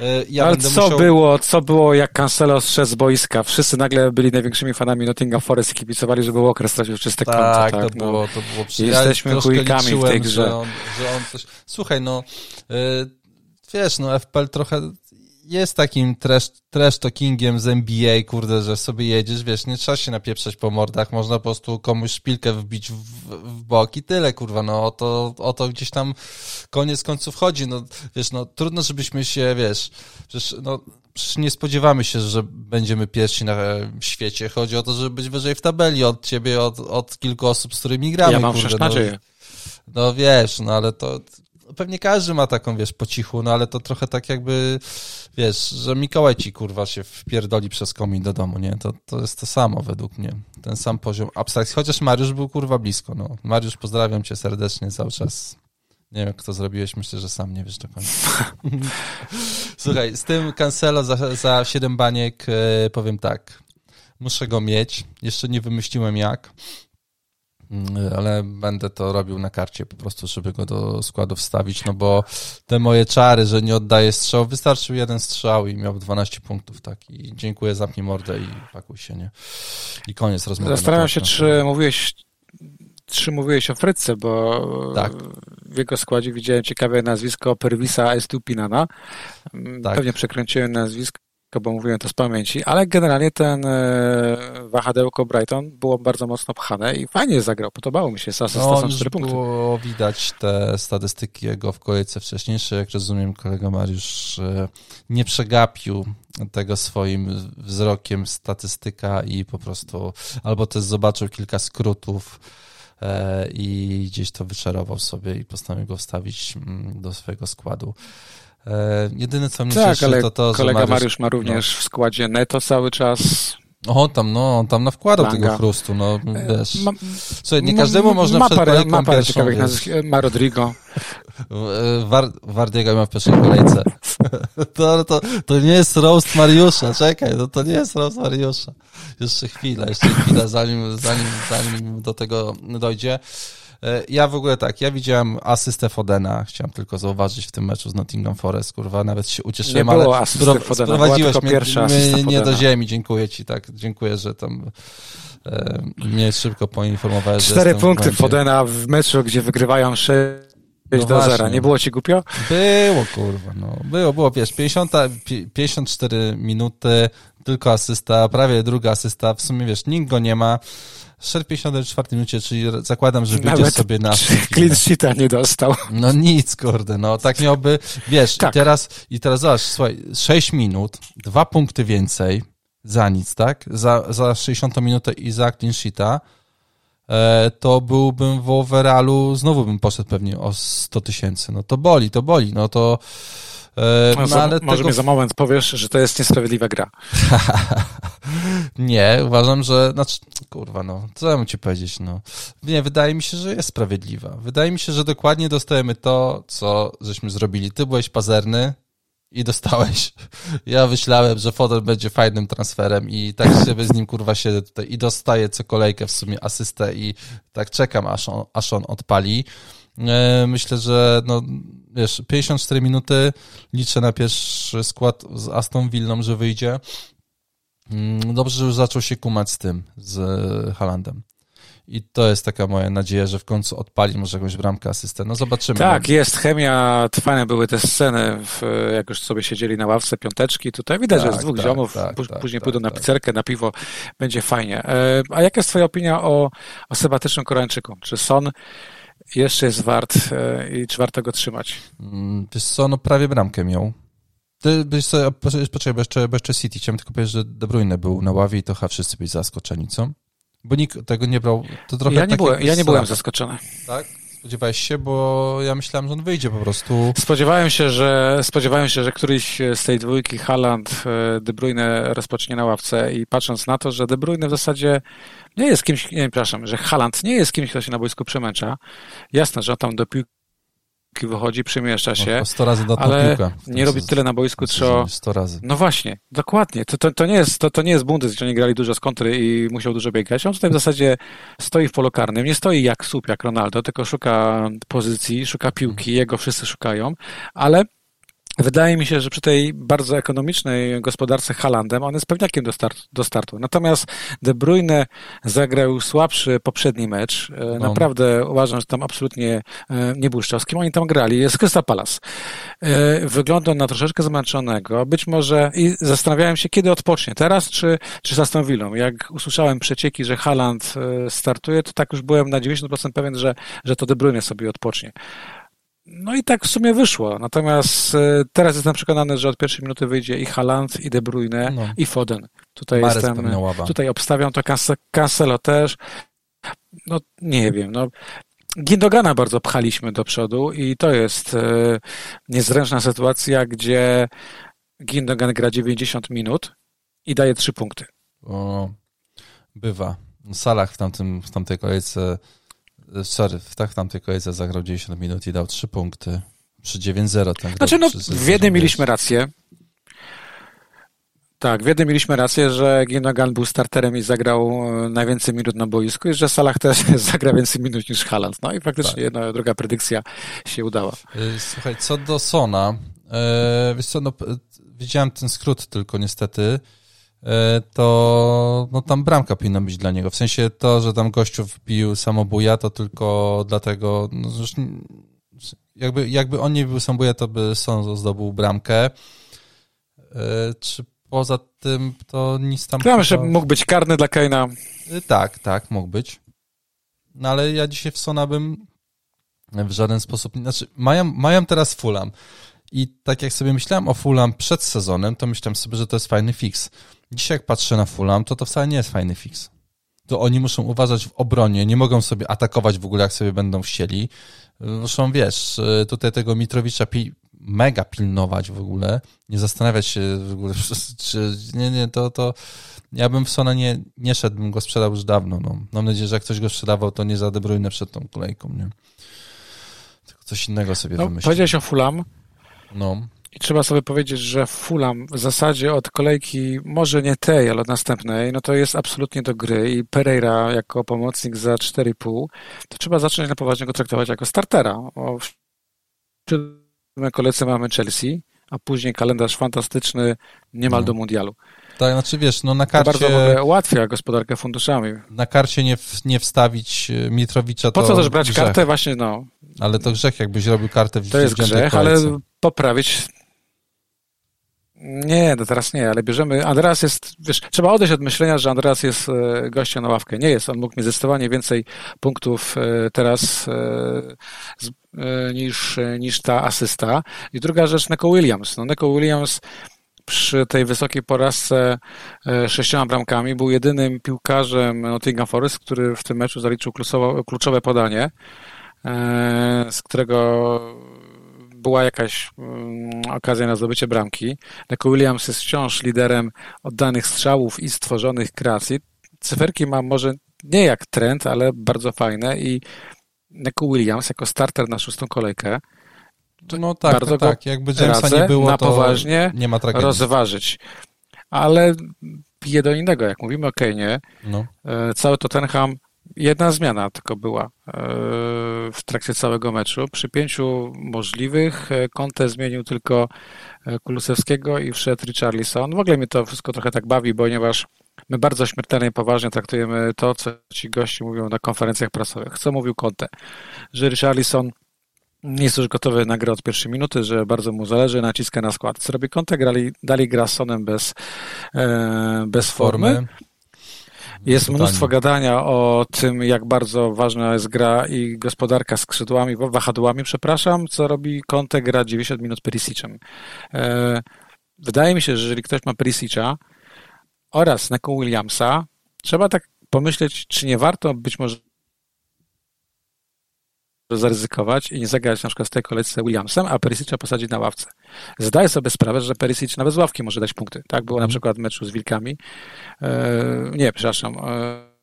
E, ja Ale co musiał... było, co było, jak Cancelo zszedł z boiska? Wszyscy nagle byli największymi fanami Nottingham Forest i kibicowali, żeby Walker stracił czyste tak, konto. Tak, to no. było, to było. Jesteśmy kujkami w tej grze. Że on, że on coś... Słuchaj, no, yy, wiesz, no FPL trochę jest takim trash, trash talkingiem z NBA, kurde, że sobie jedziesz, wiesz, nie trzeba się napieprzać po mordach, można po prostu komuś szpilkę wbić w, w bok i tyle, kurwa, no o to, o to gdzieś tam koniec końców chodzi, no wiesz, no trudno, żebyśmy się, wiesz, przecież, no przecież nie spodziewamy się, że będziemy pierwsi na świecie, chodzi o to, żeby być wyżej w tabeli od ciebie, od, od kilku osób, z którymi gramy, Ja mam kurde, no, nadzieję. No wiesz, no ale to pewnie każdy ma taką, wiesz, po cichu, no ale to trochę tak jakby, wiesz, że Mikołaj ci, kurwa, się wpierdoli przez komin do domu, nie? To, to jest to samo według mnie. Ten sam poziom abstrakcji. Chociaż Mariusz był, kurwa, blisko, no. Mariusz, pozdrawiam cię serdecznie cały czas. Nie wiem, jak to zrobiłeś, myślę, że sam nie wiesz do końca. Słuchaj, z tym Cancelo za, za 7 baniek e, powiem tak. Muszę go mieć. Jeszcze nie wymyśliłem jak. Mm, ale będę to robił na karcie po prostu, żeby go do składu wstawić, no bo te moje czary, że nie oddaję strzał, wystarczył jeden strzał i miał 12 punktów, tak, i dziękuję, zamknij mordę i pakuj się, nie? I koniec rozmowy. Zastanawiam się, czy mówiłeś, czy mówiłeś o Frytce, bo tak. w jego składzie widziałem ciekawe nazwisko Pervisa Estupinana. Tak. Pewnie przekręciłem nazwisko bo mówiłem to z pamięci, ale generalnie ten e, wahadełko Brighton było bardzo mocno pchane i fajnie zagrał, podobało mi się z asystą no, 4 punkty. było widać te statystyki jego w kolejce wcześniejszej, jak rozumiem kolega Mariusz e, nie przegapił tego swoim wzrokiem statystyka i po prostu albo też zobaczył kilka skrótów e, i gdzieś to wyczarował sobie i postanowił go wstawić mm, do swojego składu. E, jedyne co mnie tak, cieszy ale to to, kolega że Mariusz, Mariusz ma również no. w składzie Neto cały czas. O, tam, no, on tam nawkładał Langa. tego chrustu, no, wiesz. Ma, Słuchaj, nie każdemu można ma przed parę, ma parę pierwszą, ciekawych nazwisk. Ma Rodrigo. War, Wardiego ma w pierwszej kolejce. To, to, to nie jest roast Mariusza, czekaj, no to nie jest roast Mariusza. Jeszcze chwila, jeszcze chwila, zanim, zanim, zanim do tego dojdzie. E, Ja w ogóle tak, ja widziałem asystę Fodena, chciałem tylko zauważyć w tym meczu z Nottingham Forest, kurwa, nawet się ucieszyłem, Nie było ale asysty spro- Fodena, była sprowadziłeś tylko mnie, pierwsza mnie do ziemi, dziękuję ci, tak, dziękuję, że tam e, mnie szybko poinformowałeś, Cztery punkty błędzie. Fodena w meczu, gdzie wygrywają 6 No do 0. właśnie. Nie było ci głupio? Było, kurwa, no. Było, było, wiesz, 50, pi- 54 minuty, tylko asysta, prawie druga asysta, w sumie, wiesz, nikt go nie ma. Szedł w 54 minucie, czyli zakładam, że wyjdzie sobie na Clean sheeta nie dostał. No nic, kurde, no tak miałby, wiesz, Tak. i teraz, i teraz zobacz, słuchaj, 6 minut, dwa punkty więcej, za nic, tak? Za, za 60 minutę i za clean sheeta, e, to byłbym w overallu, znowu bym poszedł pewnie o 100 tysięcy. No to boli, to boli, no to, No, no, za, ale może tego mi za moment powiesz, że to jest niesprawiedliwa gra. Nie, uważam, że, znaczy, kurwa, no, co ja mam ci powiedzieć, no. Nie, wydaje mi się, że jest sprawiedliwa. Wydaje mi się, że dokładnie dostajemy to, co żeśmy zrobili. Ty byłeś pazerny i dostałeś. Ja myślałem, że Fodor będzie fajnym transferem i tak sobie z nim, kurwa, siedzę tutaj i dostaję co kolejkę w sumie asystę i tak czekam, aż on, aż on odpali. E, Myślę, że no, wiesz, 54 minuty liczę na pierwszy skład z Aston Villą, że wyjdzie. Mm, Dobrze, że już zaczął się kumać z tym, z Halandem. I to jest taka moja nadzieja, że w końcu odpali może jakąś bramkę asystę. No zobaczymy. Tak, jest chemia, fajne były te sceny, w, jak już sobie siedzieli na ławce piąteczki. Tutaj widać, że Tak, jest dwóch tak, ziomów, tak, tak, później tak, pójdą na tak. pizzerkę, na piwo, będzie fajnie. E, A jaka jest twoja opinia o, o Sebatycznym Koreańczyku? Czy Son jeszcze jest wart e, i czy warto go trzymać? Mm, Wiesz co, no prawie bramkę miał. Ty, wiesz co, poczekaj, bo jeszcze, bo jeszcze City. Chciałem tylko powiedzieć, że De Bruyne był na ławie i to chyba wszyscy byli zaskoczeni, co? Bo nikt tego nie brał. To trochę Ja nie, tak byłem, ja nie byłem zaskoczony. Tak? Spodziewałeś się, bo ja myślałem, że on wyjdzie po prostu. Spodziewałem się, że spodziewałem się, że któryś z tej dwójki Haaland, e, De Bruyne rozpocznie na ławce i patrząc na to, że De Bruyne w zasadzie nie jest kimś, nie, przepraszam, że Haaland nie jest kimś, kto się na boisku przemęcza. Jasne, że on tam do piłki wychodzi, przemieszcza się, No, 100 razy do ale nie tym robi tyle na boisku, co... 100 razy. No właśnie, dokładnie. To, to, to, nie jest, to, to nie jest Bundes, gdzie oni grali dużo z kontry i musiał dużo biegać. On tutaj w zasadzie stoi w polu karnym. Nie stoi jak słup, jak Ronaldo, tylko szuka pozycji, szuka piłki, jego wszyscy szukają, ale Wydaje mi się, że przy tej bardzo ekonomicznej gospodarce Halandem on jest pewniakiem do, start, do startu. Natomiast De Bruyne zagrał słabszy poprzedni mecz. E, No. Naprawdę uważam, że tam absolutnie e, nie błyszczał. Z kim oni tam grali? Jest Crystal Palace. E, Wygląda na troszeczkę zmęczonego. Być może i zastanawiałem się, kiedy odpocznie. Teraz czy, czy z Aston Villą? Jak usłyszałem przecieki, że Haaland e, startuje, to tak już byłem na 90% pewien, że, że to De Bruyne sobie odpocznie. No i tak w sumie wyszło. Natomiast e, teraz jestem przekonany, że od pierwszej minuty wyjdzie i Haaland, i De Bruyne, No. i Foden. Tutaj Mares jestem, tutaj obstawiam to Cancelo też. No nie wiem, no Gindogana bardzo pchaliśmy do przodu i to jest e, niezręczna sytuacja, gdzie Gindogan gra 90 minut i daje 3 punkty. O, bywa. Salah w, tamtym, w tamtej kolejce, sorry, w, tak, tamtej kolejce zagrał 90 minut i dał 3 punkty. Przy 9-0 ten grał Znaczy, no, w jednym mieliśmy rację. Tak, w jednym mieliśmy rację, że Gindogan był starterem i zagrał e, najwięcej minut na boisku i że Salah też zagra więcej minut niż Haaland. No i faktycznie Tak. jedna, druga predykcja się udała. E, Słuchaj, co do Sona, e, wiesz co, no, widziałem ten skrót tylko niestety, e, to no, tam bramka powinna być dla niego. W sensie to, że tam gościu wbił samobuja, to tylko dlatego, no, zresztą, jakby, jakby on nie był samobuja, to by Son zdobył bramkę. E, Czy poza tym to nic tam... Chyba- że mógł być karny dla Kane'a. Y, Tak, tak, mógł być. No ale ja dzisiaj w Sona bym w żaden sposób. Znaczy, mają, mają teraz Fulham. I tak jak sobie myślałem o Fulham przed sezonem, to myślałem sobie, że to jest fajny fix. Dzisiaj jak patrzę na Fulham, to to wcale nie jest fajny fix. to oni muszą uważać w obronie, nie mogą sobie atakować w ogóle, jak sobie będą chcieli. Muszą, wiesz, tutaj tego Mitrowicza pi mega pilnować w ogóle, nie zastanawiać się w ogóle, czy nie, nie, to, to ja bym w Sona nie, nie szedł, bym go sprzedał już dawno. No. Mam nadzieję, że jak ktoś go sprzedawał, to nie za De Bruyne przed tą kolejką, nie? Tylko coś innego sobie no, wymyślić. Powiedziałeś o Fulham. No. I trzeba sobie powiedzieć, że Fulham w zasadzie od kolejki, może nie tej, ale od następnej, no to jest absolutnie do gry i Pereira jako pomocnik za 4,5, to trzeba zacząć na poważnie go traktować jako startera. W siódmej kolejce mamy Chelsea, a później kalendarz fantastyczny niemal no. do mundialu. Tak, znaczy wiesz, no na karcie... To bardzo ułatwia gospodarkę funduszami. Na karcie nie, w, nie wstawić e, Mitrowicza Po co też brać grzech. kartę? Właśnie, no. Ale to grzech, jakbyś robił kartę w To jest grzech, kolejce. ale poprawić nie, no teraz nie, ale bierzemy. Andreas jest, wiesz, trzeba odejść od myślenia, że Andreas jest e, gościem na ławkę. Nie jest. On mógł mieć zdecydowanie więcej punktów e, teraz niż, niż ta asysta. I druga rzecz, Neko Williams. No, Neko Williams przy tej wysokiej porażce e, sześcioma bramkami był jedynym piłkarzem Nottingham Forest, który w tym meczu zaliczył kluczowe podanie, e, z którego była jakaś mm, okazja na zdobycie bramki. Neko Williams jest wciąż liderem oddanych strzałów i stworzonych kreacji. Cyferki ma może nie jak trend, ale bardzo fajne i Neko Williams jako starter na szóstą kolejkę no tak, bardzo tak, tak. Jakby Jamesa nie było, na poważnie nie ma tragedii. rozważyć. Ale pije do innego, jak mówimy o Kane, no. E, cały Tottenham, jedna zmiana tylko była e, w trakcie całego meczu. Przy pięciu możliwych e, Conte zmienił tylko Kulusewskiego i wszedł Richarlison. W ogóle mnie to wszystko trochę tak bawi, ponieważ my bardzo śmiertelnie poważnie traktujemy to, co ci goście mówią na konferencjach prasowych. Co mówił Conte? Że Richarlison jest już gotowy na grę od pierwszej minuty, że bardzo mu zależy, naciska na skład. Co robi Conte? Grali, dali gra bez, e, bez formy. formy. Jest mnóstwo gadania o tym, jak bardzo ważna jest gra i gospodarka skrzydłami, wahadłami, przepraszam, co robi Conte, gra 90 minut Perisicem. E, wydaje mi się, że jeżeli ktoś ma Perisicza oraz Neko Williamsa, trzeba tak pomyśleć, czy nie warto być może zaryzykować i nie zagrać na przykład z tej kolejce Williamsem, a Perisicza posadzić na ławce. Zdaję sobie sprawę, że Perisic nawet z ławki może dać punkty. Tak było na mhm. przykład w meczu z Wilkami. E, nie, przepraszam. E,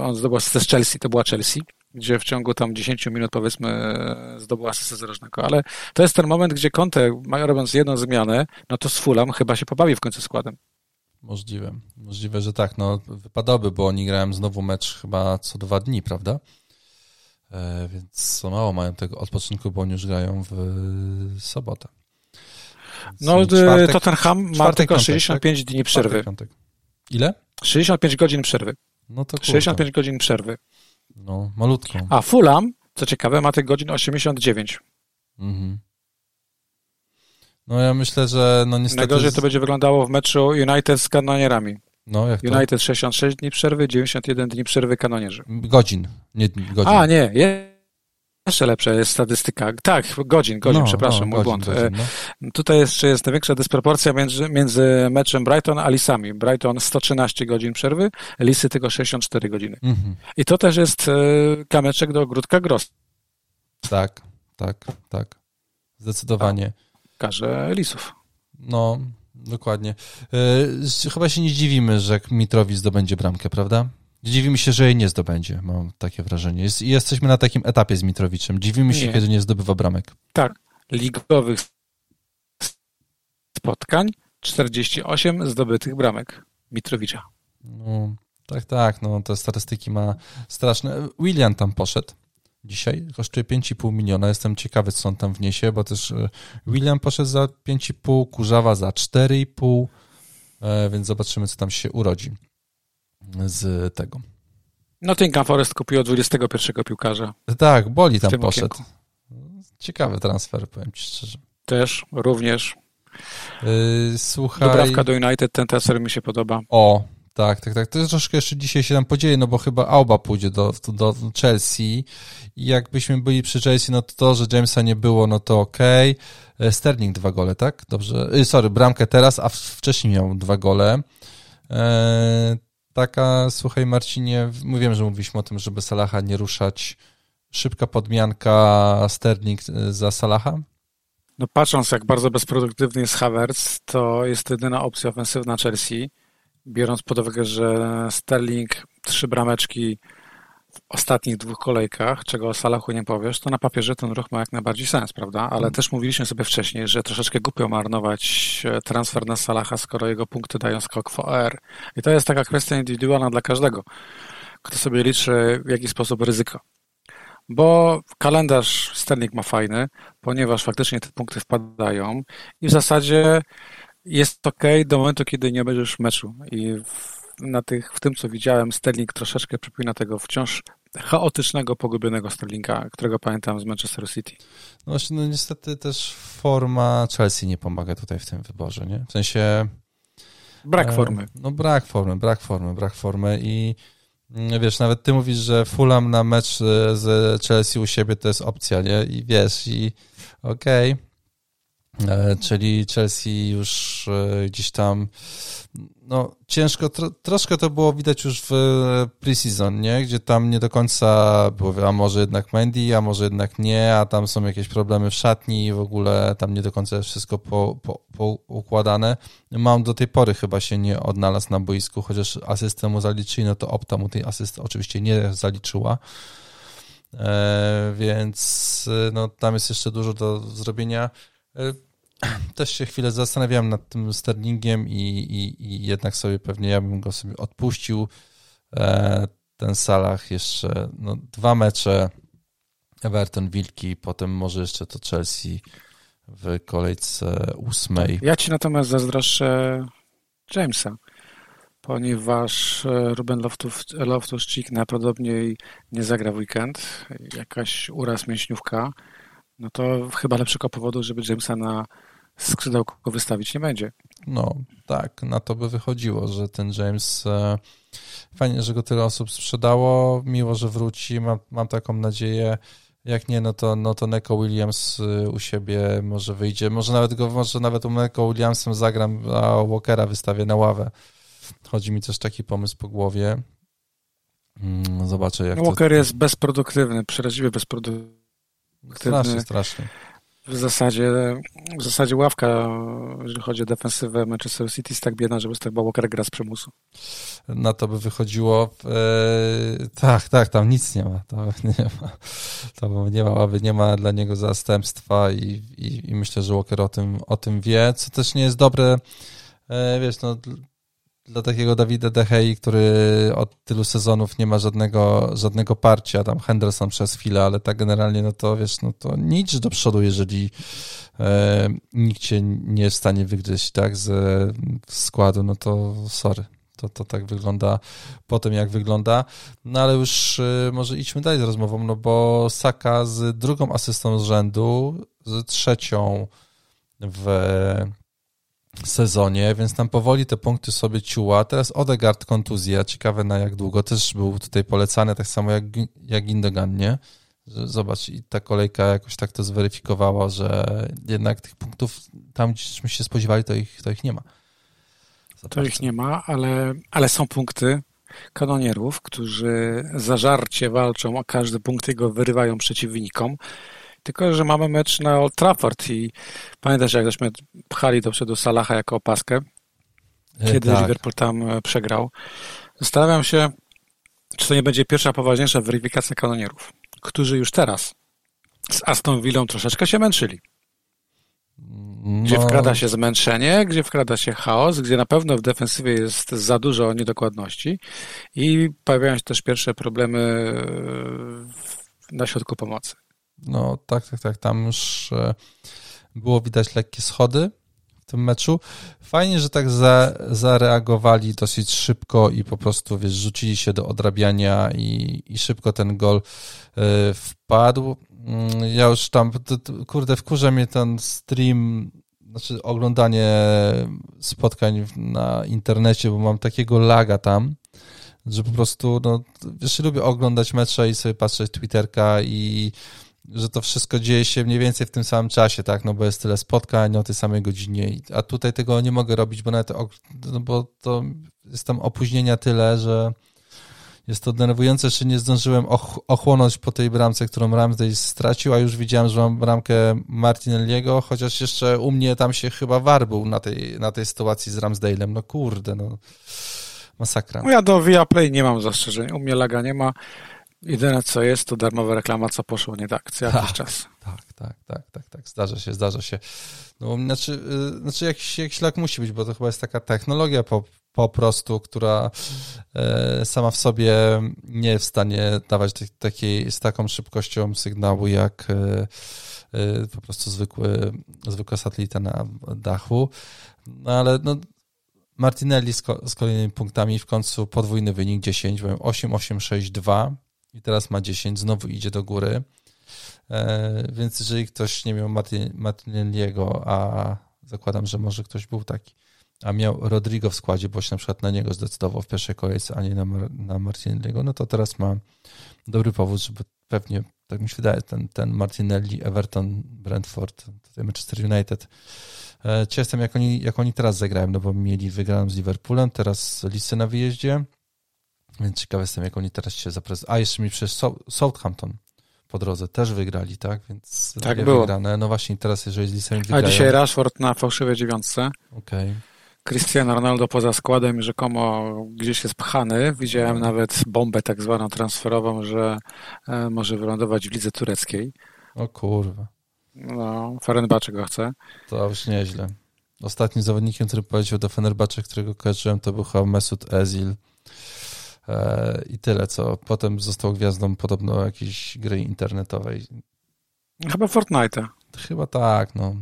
on zdobył asystę z Chelsea, to była Chelsea, gdzie w ciągu tam 10 minut powiedzmy zdobył asystę z rożnego, ale to jest ten moment, gdzie Conte, robiąc jedną zmianę, no to z Fulham chyba się pobawi w końcu składem. Możliwe. Możliwe, że tak. No, wypadałoby, bo oni grałem znowu mecz chyba co dwa dni, prawda? E, więc co mało mają tego odpoczynku, bo oni już grają w sobotę. Więc no, e, czwartek, Tottenham ma tylko piątek, 65 tak? dni przerwy. Piątek. Ile? 65 godzin przerwy. No to 65 godzin przerwy. No, malutką. A Fulham, co ciekawe, ma tych godzin 89. Mhm. No ja myślę, że no niestety... Najgorzej to będzie wyglądało w meczu United z kanonierami. No, jak United to? 66 dni przerwy, 91 dni przerwy kanonierzy. Godzin, nie godzin. A, nie, jeszcze lepsza jest statystyka. Tak, godzin, godzin, no, przepraszam, no, mój godzin, błąd. Godzin, no. Tutaj jeszcze jest największa dysproporcja między, między meczem Brighton a Lisami. Brighton 113 godzin przerwy, Lisy tylko 64 godziny. Mhm. I to też jest e, kameczek do ogródka Gross. Tak, tak, tak. Zdecydowanie. Każe Lisów. No, Dokładnie. E, chyba się nie zdziwimy, że Mitrowi zdobędzie bramkę, prawda? Dziwimy się, że jej nie zdobędzie, mam takie wrażenie. Jest, jesteśmy na takim etapie z Mitrowiczem. Dziwimy się, nie. kiedy nie zdobywa bramek. Tak. Ligowych spotkań 48 zdobytych bramek Mitrowicza. No, tak, tak. No, te statystyki ma straszne. William tam poszedł dzisiaj. Kosztuje 5,5 miliona. Jestem ciekawy, co on tam wniesie, bo też e, William poszedł za 5,5, Kurzawa za 4,5, e, więc zobaczymy, co tam się urodzi z tego. Nottingham Forest kupiło 21 piłkarza. Tak, Boli tam poszedł. Okienku. Ciekawy transfer, powiem ci szczerze. Też, również. Yy, słuchaj... Dobrawka do United, ten transfer mi się podoba. O, tak, tak, tak. To jest troszkę jeszcze dzisiaj się tam podzieje, no bo chyba Auba pójdzie do, do Chelsea i jakbyśmy byli przy Chelsea, no to to, że Jamesa nie było, no to okej. Okay. Sterling dwa gole, tak? Dobrze. Y, sorry, bramkę teraz, a wcześniej miał dwa gole. E, taka, słuchaj Marcinie, mówiłem, że mówiliśmy o tym, żeby Salaha nie ruszać. Szybka podmianka Sterling za Salaha? No patrząc, jak bardzo bezproduktywny jest Havertz, to jest jedyna opcja ofensywna Chelsea, biorąc pod uwagę, że Sterling trzy brameczki w ostatnich dwóch kolejkach, czego o Salahu nie powiesz, to na papierze ten ruch ma jak najbardziej sens, prawda? Ale hmm. też mówiliśmy sobie wcześniej, że troszeczkę głupio marnować e, transfer na Salaha, skoro jego punkty dają skok w OR. I to jest taka kwestia indywidualna dla każdego, kto sobie liczy w jaki sposób ryzyko. Bo kalendarz Sterling ma fajny, ponieważ faktycznie te punkty wpadają i w zasadzie jest ok do momentu, kiedy nie będziesz w meczu. I w na tych, w tym, co widziałem, Sterling troszeczkę przypomina tego wciąż chaotycznego, pogubionego Sterlinga, którego pamiętam z Manchester City. No właśnie, no niestety też forma Chelsea nie pomaga tutaj w tym wyborze, nie? W sensie... Brak e, formy. No brak formy, brak formy, brak formy i mm, wiesz, nawet ty mówisz, że Fulham na mecz z Chelsea u siebie to jest opcja, nie? I wiesz, i okej, okay E, czyli Chelsea już e, gdzieś tam, no ciężko, tro, troszkę to było widać już w preseason, nie? Gdzie tam nie do końca było, a może jednak Mendy, a może jednak nie, a tam są jakieś problemy w szatni i w ogóle tam nie do końca jest wszystko po, po, poukładane. Mam do tej pory chyba się nie odnalazł na boisku, chociaż asystę mu zaliczyli, no to Opta mu tej asysty oczywiście nie zaliczyła. E, więc no, tam jest jeszcze dużo do zrobienia. Też się chwilę zastanawiałem nad tym Sterlingiem i, i, i jednak sobie pewnie ja bym go sobie odpuścił. E, ten Salah jeszcze no, dwa mecze Everton, Wilki, potem może jeszcze to Chelsea w kolejce ósmej. Ja ci natomiast zazdroszczę Jamesa, ponieważ e, Ruben Loftus-Cheek najprawdopodobniej nie zagra w weekend, jakaś uraz mięśniówka, no to chyba lepszego powodu, żeby Jamesa na skrzydełko wystawić nie będzie. No tak, na to by wychodziło, że ten James e, fajnie, że go tyle osób sprzedało, miło, że wróci, mam, mam taką nadzieję. Jak nie, no to, no to Neko Williams e, u siebie może wyjdzie. Może nawet go, może nawet u Neko Williamsem zagram, a Walkera wystawię na ławę. Chodzi mi też taki pomysł po głowie. Mm, zobaczę jak no, Walker to... jest bezproduktywny, przeraźliwie bezproduktywny. Strasznie, strasznie. W zasadzie, w zasadzie ławka, jeżeli chodzi o defensywę Manchester City jest tak biedna, żeby Steve Walker gra z przymusu. Na to by wychodziło e, tak, tak, tam nic nie ma. To nie ma, to nie ma, nie ma dla niego zastępstwa i, i, i myślę, że Walker o tym, o tym wie, co też nie jest dobre, e, wiesz, no dla takiego Dawida Dehei, który od tylu sezonów nie ma żadnego, żadnego parcia, tam Henderson przez chwilę, ale tak generalnie, no to wiesz, no to nie do przodu, jeżeli e, nikt cię nie jest w stanie wygryźć, tak, z, składu, no to sorry. To, to tak wygląda po tym, jak wygląda. No ale już e, może idźmy dalej z rozmową, no bo Saka z drugą asystą z rzędu, z trzecią w sezonie, więc tam powoli te punkty sobie ciuła. Teraz Odegaard kontuzja, ciekawe na jak długo, też był tutaj polecany, tak samo jak, jak Indogan, nie? Zobacz, i ta kolejka jakoś tak to zweryfikowała, że jednak tych punktów tam, gdzieśmy się spodziewali, to ich, to ich nie ma. To ich nie ma, ale, ale są punkty kanonierów, którzy zażarcie walczą o każdy punkt i go wyrywają przeciwnikom. Tylko, że mamy mecz na Old Trafford i pamiętasz, jak żeśmy pchali do przodu Salaha jako opaskę, e, kiedy tak. Liverpool tam e, przegrał. Zastanawiam się, czy to nie będzie pierwsza poważniejsza weryfikacja kanonierów, którzy już teraz z Aston Villą troszeczkę się męczyli. Gdzie no. wkrada się zmęczenie, gdzie wkrada się chaos, gdzie na pewno w defensywie jest za dużo niedokładności i pojawiają się też pierwsze problemy e, na środku pomocy. No tak, tak, tak. Tam już e, było widać lekkie schody w tym meczu. Fajnie, że tak za, zareagowali dosyć szybko i po prostu, wiesz, rzucili się do odrabiania i, i szybko ten gol y, wpadł. Mm, ja już tam, kurde, wkurza mnie ten stream, znaczy oglądanie spotkań na internecie, bo mam takiego laga tam, że po prostu, no, wiesz, lubię oglądać mecze i sobie patrzeć Twitterka i że to wszystko dzieje się mniej więcej w tym samym czasie, tak, no bo jest tyle spotkań o tej samej godzinie, a tutaj tego nie mogę robić, bo nawet, no bo to jest tam opóźnienia tyle, że jest to denerwujące, że nie zdążyłem och ochłonąć po tej bramce, którą Ramsdale stracił, a już widziałem, że mam bramkę Martinelliego, chociaż jeszcze u mnie tam się chyba war był na tej, na tej sytuacji z Ramsdale'em. No kurde, no masakra. No ja do Viaplay nie mam zastrzeżeń. U mnie laga nie ma. Jedyne co jest, to darmowa reklama, co poszło nie tak co jakiś tak, czas. Tak, tak, tak, tak, tak. Zdarza się, zdarza się. No, znaczy, yy, znaczy jakiś, jakiś lag musi być, bo to chyba jest taka technologia po, po prostu, która yy, sama w sobie nie jest w stanie dawać takiej, z taką szybkością sygnału, jak yy, po prostu zwykły, zwykła satelita na dachu. No ale no, Martinelli z, ko z kolejnymi punktami w końcu podwójny wynik 10, byłem 8, 8, 6, 2 i teraz ma 10, znowu idzie do góry. E, więc jeżeli ktoś nie miał Martinelliego, a zakładam, że może ktoś był taki, a miał Rodrigo w składzie, bo się na przykład na niego zdecydował w pierwszej kolejce, a nie na, na Martinelliego, no to teraz ma dobry powód, żeby pewnie, tak mi się wydaje, ten, ten Martinelli, Everton, Brentford, tutaj Manchester United. E, ciekaw jestem, jak oni, jak oni teraz zagrają, no bo mieli wygraną z Liverpoolem, teraz listy na wyjeździe, więc ciekawy jestem, jak oni teraz się zaprezentują. A jeszcze mi przez Southampton po drodze też wygrali, tak? Więc tak było. Wygrane. No właśnie teraz, jeżeli z Lisem wygrają... A dzisiaj Rashford na fałszywej dziewiątce. Okej. Okay. Cristiano Ronaldo poza składem rzekomo gdzieś jest pchany. Widziałem nawet bombę tak zwaną transferową, że e, może wylądować w lidze tureckiej. O kurwa. No, Fenerbahce go chce. To już nieźle. Ostatnim zawodnikiem, który powiedział do Fenerbahce, którego kojarzyłem, to był chyba Mesut Ezil. E, I tyle, co potem został gwiazdą podobno jakiejś gry internetowej. Chyba Fortnite. Chyba tak, no.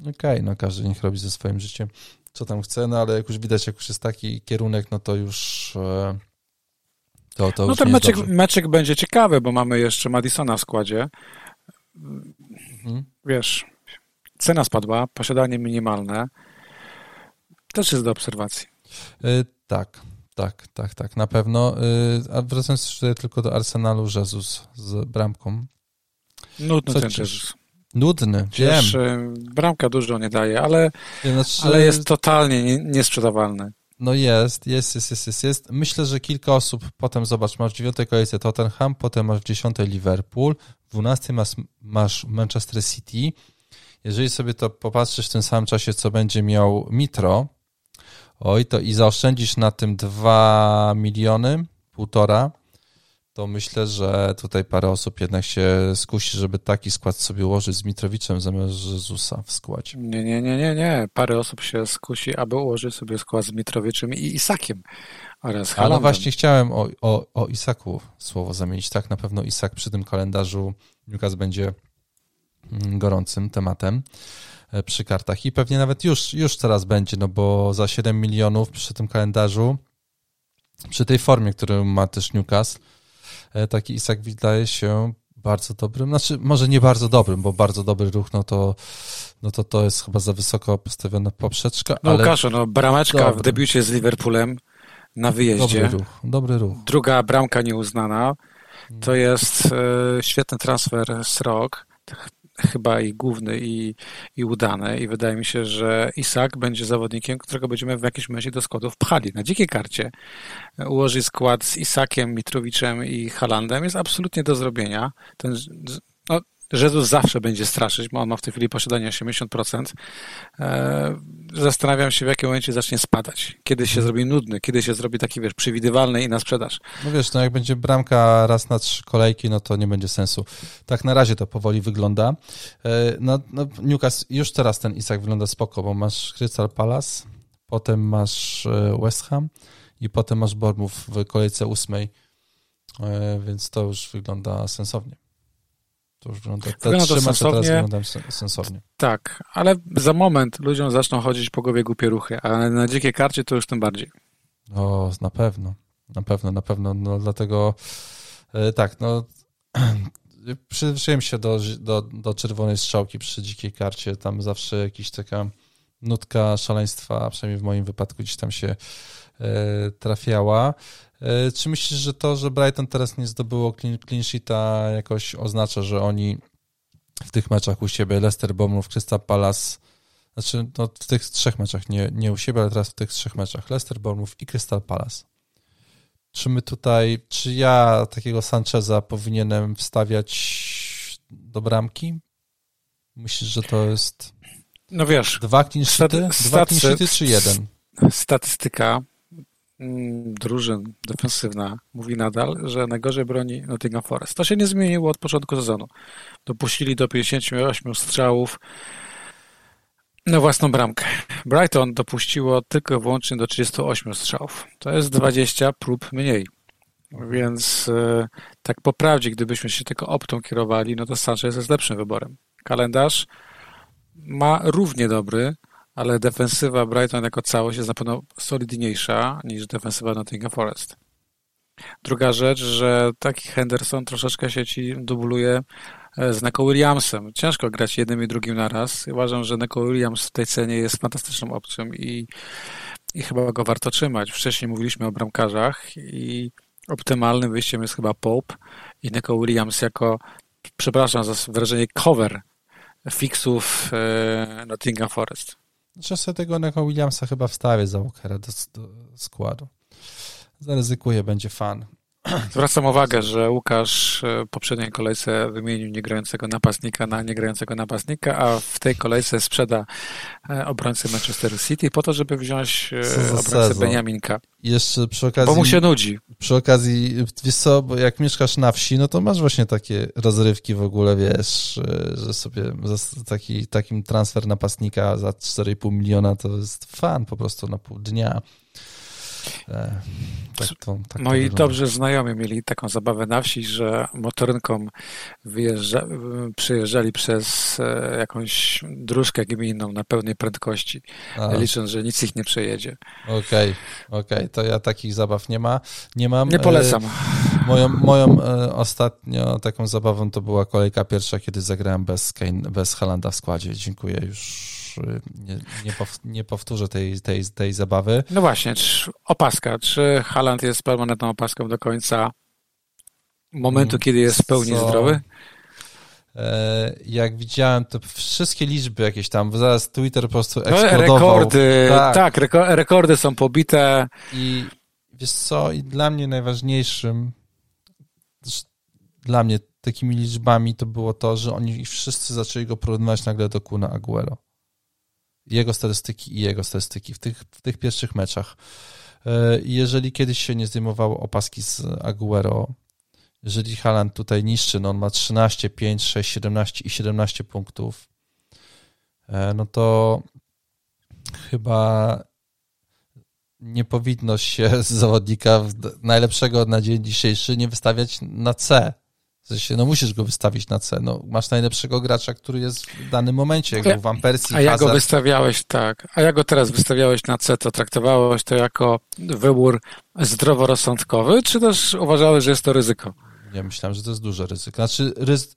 Okej, okay, no każdy niech robi ze swoim życiem, co tam chce, no ale jak już widać, jak już jest taki kierunek, no to już e, to, to No już ten meczek, meczek będzie ciekawy, bo mamy jeszcze Madisona w składzie. Mhm. Wiesz, cena spadła, posiadanie minimalne. Też jest do obserwacji. Yy, tak, tak, tak, tak, na pewno. Y, a wracając tylko do Arsenalu, Jezus z bramką. Nudny Co ten Jezus. Nudny, Wiesz, wiem. Bramka dużo nie daje, ale, znaczy, ale jest totalnie niesprzedawalny. No jest, jest, jest, jest, jest, jest. Myślę, że kilka osób potem, zobacz, masz w dziewiątej kolejce Tottenham, potem masz w dziesiątej Liverpool, w dwunastej masz, masz Manchester City. Jeżeli sobie to popatrzysz w tym samym czasie, co będzie miał Mitro, oj, to i zaoszczędzisz na tym 2 miliony, półtora, to myślę, że tutaj parę osób jednak się skusi, żeby taki skład sobie ułożyć z Mitrowiczem zamiast Jezusa w składzie. Nie, nie, nie, nie, nie. Parę osób się skusi, aby ułożyć sobie skład z Mitrowiczem i Isakiem oraz Halandem. Ale właśnie chciałem o, o, o Isaku słowo zamienić. Tak, na pewno Isak przy tym kalendarzu Newcastle będzie mm, gorącym tematem. E, przy kartach i pewnie nawet już, już teraz będzie, no bo za 7 milionów przy tym kalendarzu, przy tej formie, którą ma też Newcastle, e, taki Isak wydaje się bardzo dobrym, znaczy może nie bardzo dobrym, bo bardzo dobry ruch, no to, no to to jest chyba za wysoko postawiona poprzeczka. No ale Łukaszu, no brameczka dobry. w debiucie z Liverpoolem na wyjeździe. Dobry ruch, dobry ruch. Druga bramka nieuznana. To jest e, świetny transfer z rok chyba i główny, i, i udany. I wydaje mi się, że Isak będzie zawodnikiem, którego będziemy w jakimś momencie do składów pchali. Na dzikiej karcie ułożyć skład z Isakiem, Mitrowiczem i Halandem jest absolutnie do zrobienia. Ten, Jezus zawsze będzie straszyć, bo on ma w tej chwili posiadanie 80%. E, zastanawiam się, w jakim momencie zacznie spadać. Kiedy się zrobi nudny, kiedy się zrobi taki, wiesz, przewidywalny i na sprzedaż. No wiesz, no jak będzie bramka raz na trzy kolejki, no to nie będzie sensu. Tak na razie to powoli wygląda. E, no, no Newcastle, już teraz ten Isak wygląda spoko, bo masz Crystal Palace, potem masz e, West Ham i potem masz Bournemouth w kolejce ósmej, więc to już wygląda sensownie. To już wygląda, te wygląda trzy sensownie. teraz sensownie. Tak, ale za moment ludziom zaczną chodzić po głowie głupie ruchy, a na dzikiej karcie to już tym bardziej. O, na pewno, na pewno, na pewno, no dlatego e, tak, no przyzwyczaiłem się do, do, do czerwonej strzałki przy dzikiej karcie, tam zawsze jakiś taka nutka szaleństwa, przynajmniej w moim wypadku gdzieś tam się e, trafiała. E, czy myślisz, że to, że Brighton teraz nie zdobyło clean, clean sheeta jakoś oznacza, że oni w tych meczach u siebie Leicester, Bournemouth, Crystal Palace znaczy no, w tych trzech meczach, nie, nie u siebie, ale teraz w tych trzech meczach, Leicester, Bournemouth i Crystal Palace. Czy my tutaj, czy ja takiego Sancheza powinienem wstawiać do bramki? Myślisz, że to jest no wiesz, dwa clean sheety? Dwa clean sheety czy jeden? Statystyka drużyn defensywna mówi nadal, że najgorzej broni Nottingham Forest. To się nie zmieniło od początku sezonu. Dopuścili do 58 strzałów na własną bramkę. Brighton dopuściło tylko wyłącznie do 38 strzałów. To jest 20 prób mniej. Więc e, tak po prawdzie, gdybyśmy się tylko optą kierowali, no to Sanchez jest lepszym wyborem. Kalendarz ma równie dobry, ale defensywa Brighton jako całość jest na pewno solidniejsza niż defensywa Nottingham Forest. Druga rzecz, że taki Henderson troszeczkę się ci dubluje e, z Neko Williamsem. Ciężko grać jednym i drugim naraz. Uważam, że Neko Williams w tej cenie jest fantastyczną opcją i, i chyba go warto trzymać. Wcześniej mówiliśmy o bramkarzach i optymalnym wyjściem jest chyba Pope i Neko Williams jako, przepraszam za wyrażenie, cover fixów e, Nottingham Forest. Sobie tego Neko Williamsa chyba wstawię za Walkera do, do składu. Zaryzykuję, będzie fan. Zwracam uwagę, że Łukasz e, w poprzedniej kolejce wymienił niegrającego napastnika na niegrającego napastnika, a w tej kolejce sprzeda e, obrońcę Manchester City po to, żeby wziąć obrońcę Beniaminka. Jeszcze przy okazji... Bo mu się nudzi. Przy okazji, wiesz co, bo jak mieszkasz na wsi, no to masz właśnie takie rozrywki w ogóle, wiesz, że sobie taki, takim transfer napastnika za 4,5 miliona to jest fan po prostu na pół dnia. E, tak to, tak Moi dobrze znajomi mieli taką zabawę na wsi, że motorynką wyjeżdża, przyjeżdżali przez e, jakąś dróżkę gminną na pełnej prędkości, A. licząc, że nic ich nie przejedzie. Okej, okay, okej, okay. to ja takich zabaw nie ma. Nie mam. Nie polecam. Moją, moją ostatnio taką zabawą to była kolejka pierwsza, kiedy zagrałem bez, Kane, bez Halanda w składzie. Dziękuję już nie, nie, pow, nie powtórzę tej, tej, tej zabawy. No właśnie, czy opaska. Czy Haland jest permanentną opaską do końca momentu, kiedy jest w pełni zdrowy? E, jak widziałem, to wszystkie liczby jakieś tam, zaraz Twitter po prostu no, eksplodował. Rekordy, tak, tak rekordy są pobite. I wiesz co, i dla mnie najważniejszym, dla mnie takimi liczbami to było to, że oni wszyscy zaczęli go porównywać nagle do Kuna Aguero jego statystyki i jego statystyki w tych, w tych pierwszych meczach. E, jeżeli kiedyś się nie zdejmowało opaski z Aguero, jeżeli Haaland tutaj niszczy, no on ma 13, 5, 6, 17 i 17 punktów, e, no to chyba nie powinno się zawodnika najlepszego na dzień dzisiejszy nie wystawiać na C. W sensie, no musisz go wystawić na C. No, masz najlepszego gracza, który jest w danym momencie, jak był Van Persie, A ja go wystawiałeś, tak. A ja go teraz wystawiałeś na C, to traktowałeś to jako wybór zdroworozsądkowy, czy też uważałeś, że jest to ryzyko? Ja myślałem, że to jest duże ryzyko. Znaczy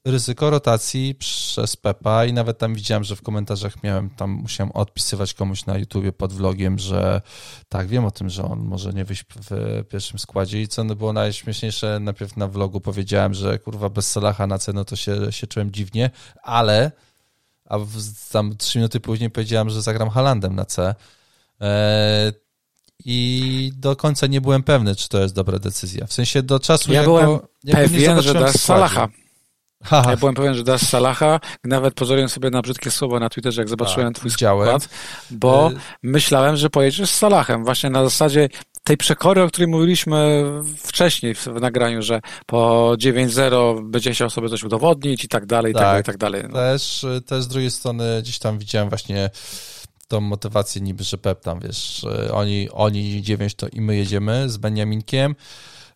ryzyko rotacji przez Pepa i nawet tam widziałem, że w komentarzach miałem, tam musiałem odpisywać komuś na YouTubie pod vlogiem, że tak, wiem o tym, że on może nie wyjść w pierwszym składzie i co no było najśmieszniejsze, najpierw na vlogu powiedziałem, że kurwa bez Salaha na cenę to się, się czułem dziwnie, ale a tam trzy minuty później powiedziałem, że zagram Halandem na C. Eee, i do końca nie byłem pewny, czy to jest dobra decyzja. W sensie do czasu, ja jak byłem go, jak pewien, że dasz Salaha. Haha. Ja byłem pewien, że dasz Salaha. Nawet pozwoliłem sobie na brzydkie słowo na Twitterze, jak zobaczyłem tak, twój skład, bo y myślałem, że pojedziesz z Salahem. Właśnie na zasadzie tej przekory, o której mówiliśmy wcześniej w nagraniu, że po 9-0 będzie chciał sobie coś udowodnić i tak dalej, i tak, tak dalej, i tak dalej. No. Też, też z drugiej strony gdzieś tam widziałem właśnie tą motywację niby, że Pep tam, wiesz, oni, oni dziewięć to i my jedziemy z Beniaminkiem.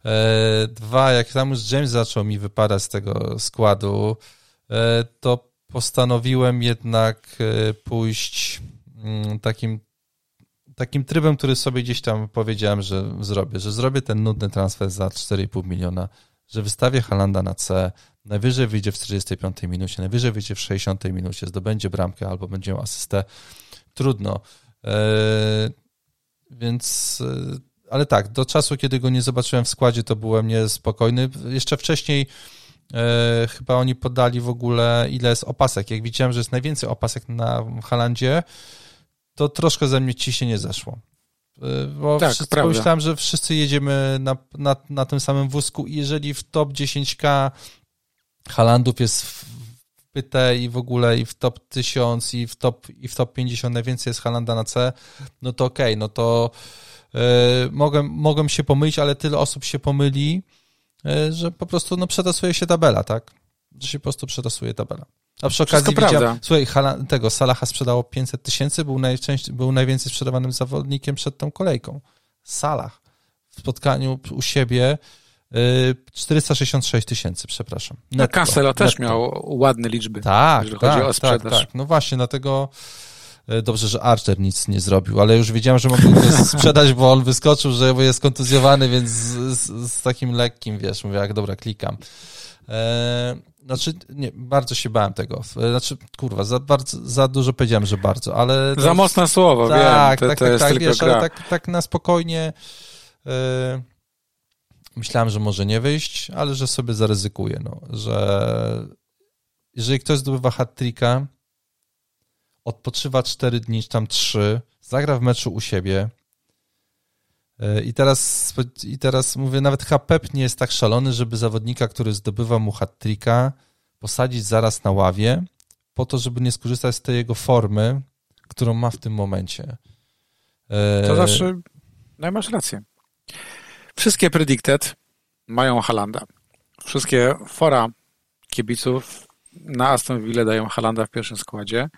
E, dwa, jak tam już James zaczął mi wypadać z tego składu, e, to postanowiłem jednak e, pójść mm, takim, takim trybem, który sobie gdzieś tam powiedziałem, że zrobię, że zrobię ten nudny transfer za 4,5 miliona, że wystawię Halanda na C, najwyżej wyjdzie w 45 minucie, najwyżej wyjdzie w 60 minucie, zdobędzie bramkę albo będzie miał asystę trudno. E, więc, e, ale tak, do czasu, kiedy go nie zobaczyłem w składzie, to byłem niespokojny. Jeszcze wcześniej e, chyba oni podali w ogóle, ile jest opasek. Jak widziałem, że jest najwięcej opasek na Halandzie, to troszkę ze mnie ci się nie zeszło. Bo Tak, wszyscy, pomyślałem, że wszyscy jedziemy na, na, na tym samym wózku i jeżeli w top 10k Halandów jest w pyte i w ogóle i w top 1000 i w top, i w top 50 najwięcej jest Halanda na C, no to okej, no to e, mogę, mogę się pomylić, ale tyle osób się pomyli, e, że po prostu no, przetasuje się tabela, tak? Że się po prostu przetasuje tabela. A przy okazji widziałem, słuchaj, Hala, tego Salaha sprzedało 500 tysięcy, był, najczęściej, był najwięcej sprzedawanym zawodnikiem przed tą kolejką. Salah w spotkaniu u siebie 466 tysięcy, przepraszam. No, Netto, Cancelo też netto. miał ładne liczby. Tak, jeżeli tak, chodzi o tak, sprzedaż. tak. No właśnie, dlatego e, dobrze, że Archer nic nie zrobił, ale już wiedziałem, że mogę go sprzedać, bo on wyskoczył, że jest kontuzjowany, więc z, z, z takim lekkim, wiesz, mówię, jak dobra, klikam. E, znaczy, nie, bardzo się bałem tego. E, Znaczy, kurwa, za, bardzo, za dużo powiedziałem, że bardzo, ale... Za mocne słowo, tak, wiem. To, tak, to tak, tak, wiesz, gra. ale tak, tak na spokojnie e, myślałem, że może nie wyjść, ale że sobie zaryzykuję, no, że jeżeli ktoś zdobywa hat-tricka, odpoczywa 4 dni, czy tam 3, zagra w meczu u siebie e, i teraz, i teraz mówię, nawet Hapep nie jest tak szalony, żeby zawodnika, który zdobywa mu hat-tricka, posadzić zaraz na ławie, po to, żeby nie skorzystać z tej jego formy, którą ma w tym momencie. E, To znaczy, no masz rację. Wszystkie predicted mają Halanda. Wszystkie fora kibiców na Aston Villa dają Halanda w pierwszym składzie.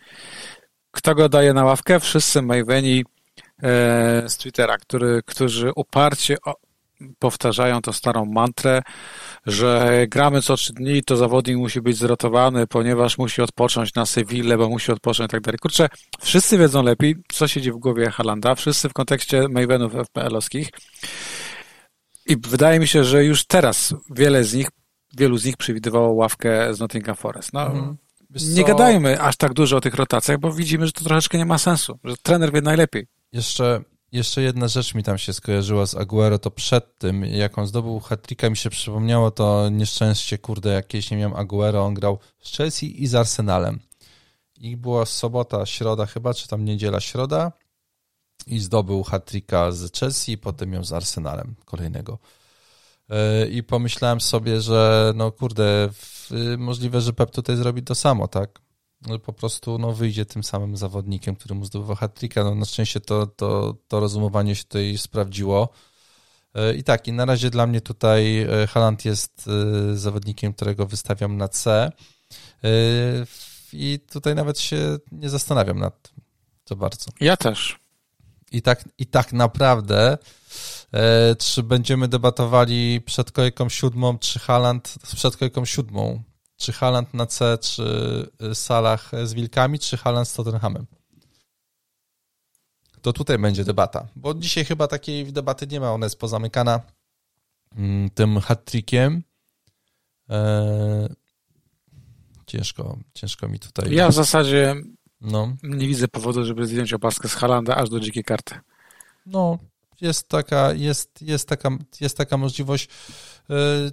Kto go daje na ławkę? Wszyscy Maveni e, z Twittera, który, którzy uparcie o, powtarzają tą starą mantrę, że gramy co trzy dni, to zawodnik musi być zrotowany, ponieważ musi odpocząć na Sewillę, bo musi odpocząć i tak dalej. Kurczę, wszyscy wiedzą lepiej, co siedzi w głowie Halanda, wszyscy w kontekście Mavenów FPL-owskich i wydaje mi się, że już teraz wiele z nich, wielu z nich przewidywało ławkę z Nottingham Forest. No, Mhm. Nie gadajmy aż tak dużo o tych rotacjach, bo widzimy, że to troszeczkę nie ma sensu, że trener wie najlepiej. Jeszcze, jeszcze jedna rzecz mi tam się skojarzyła z Aguero, to przed tym, jak on zdobył hat mi się przypomniało to nieszczęście, kurde, jakieś nie miałem Aguero, on grał z Chelsea i z Arsenalem. I była sobota, środa chyba, czy tam niedziela, środa i zdobył hat z Chelsea potem ją z Arsenalem kolejnego. Yy, I pomyślałem sobie, że no kurde, możliwe, że Pep tutaj zrobi to samo, tak? No, po prostu no, wyjdzie tym samym zawodnikiem, który mu zdobywa hat No, na szczęście to, to, to rozumowanie się tutaj sprawdziło. Yy, I tak, i na razie dla mnie tutaj yy, Haaland jest zawodnikiem, którego wystawiam na C. I tutaj nawet się nie zastanawiam nad tym bardzo. Ja też. I tak, i tak naprawdę, e, czy będziemy debatowali przed kolejką siódmą, czy Haland przed kolejką siódmą, czy Haland na C, czy y, Salah z Wilkami, czy Haland z Tottenhamem? To tutaj będzie debata, bo dzisiaj chyba takiej debaty nie ma, ona jest pozamykana mm, tym hat-trickiem. E, ciężko, ciężko mi tutaj. Ja w zasadzie No. nie widzę powodu, żeby zdjąć opaskę z Halanda aż do dzikiej karty. No, jest taka, jest, jest taka, jest taka możliwość, yy,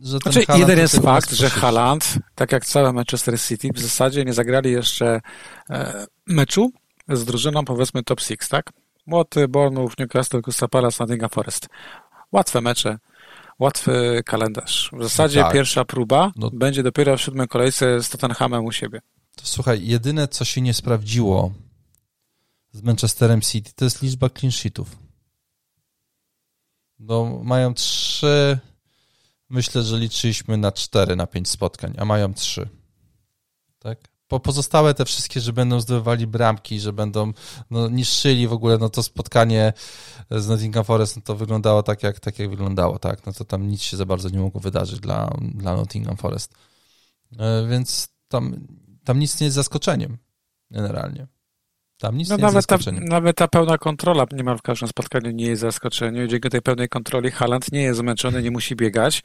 że ten Znaczy, jeden jest fakt, że. Haaland, tak jak całe Manchester City, w zasadzie nie zagrali jeszcze e, meczu z drużyną, powiedzmy, top 6, tak? Młoty, Bournemouth, Newcastle, Crystal Palace, Nottingham Forest. Łatwe mecze, łatwy kalendarz. W zasadzie tak. pierwsza próba No. będzie dopiero w siódmej kolejce z Tottenhamem u siebie. To słuchaj, jedyne co się nie sprawdziło z Manchesterem City to jest liczba clean sheetów. No, mają trzy, myślę, że liczyliśmy na cztery, na pięć spotkań, a mają trzy. Tak? Po pozostałe te wszystkie, że będą zdobywali bramki, że będą no, niszczyli w ogóle, no to spotkanie z Nottingham Forest, no to wyglądało tak jak, tak, jak wyglądało, tak? No to tam nic się za bardzo nie mogło wydarzyć dla, dla Nottingham Forest. E, Więc tam, tam nic nie jest zaskoczeniem, generalnie. Tam nic No nie jest nawet ta, zaskoczeniem. nawet ta pełna kontrola niemal w każdym spotkaniu nie jest zaskoczeniem. Dzięki tej pełnej kontroli Haaland nie jest zmęczony, nie musi biegać,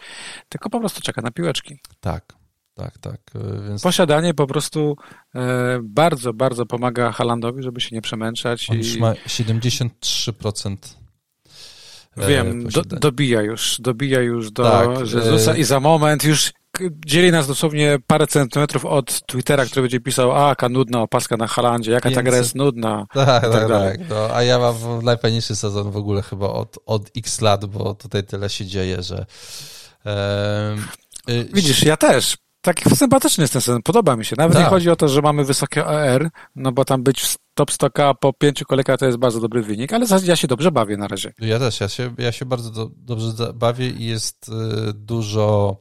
tylko po prostu czeka na piłeczki. Tak, tak, tak. E, Więc Posiadanie po prostu e, bardzo, bardzo pomaga Haalandowi, żeby się nie przemęczać. on I, już ma 73% Wiem, do, dobija już, dobija już do tak, Jezusa i za moment już dzieli nas dosłownie parę centymetrów od Twittera, który będzie pisał, a jaka nudna opaska na Halandzie, jaka ta gra jest nudna. Tak, tak, tak. tak. No, a ja mam najfajniejszy sezon w ogóle chyba od, od x lat, bo tutaj tyle się dzieje, że... Yy, Widzisz, ja też. Taki sympatyczny jest ten sezon, podoba mi się. Nawet tak. nie chodzi o to, że mamy wysokie AR, no bo tam być w top 100 po pięciu kolejkach to jest bardzo dobry wynik, ale ja się dobrze bawię na razie. Ja też, ja się, ja się bardzo do, dobrze bawię i jest y, dużo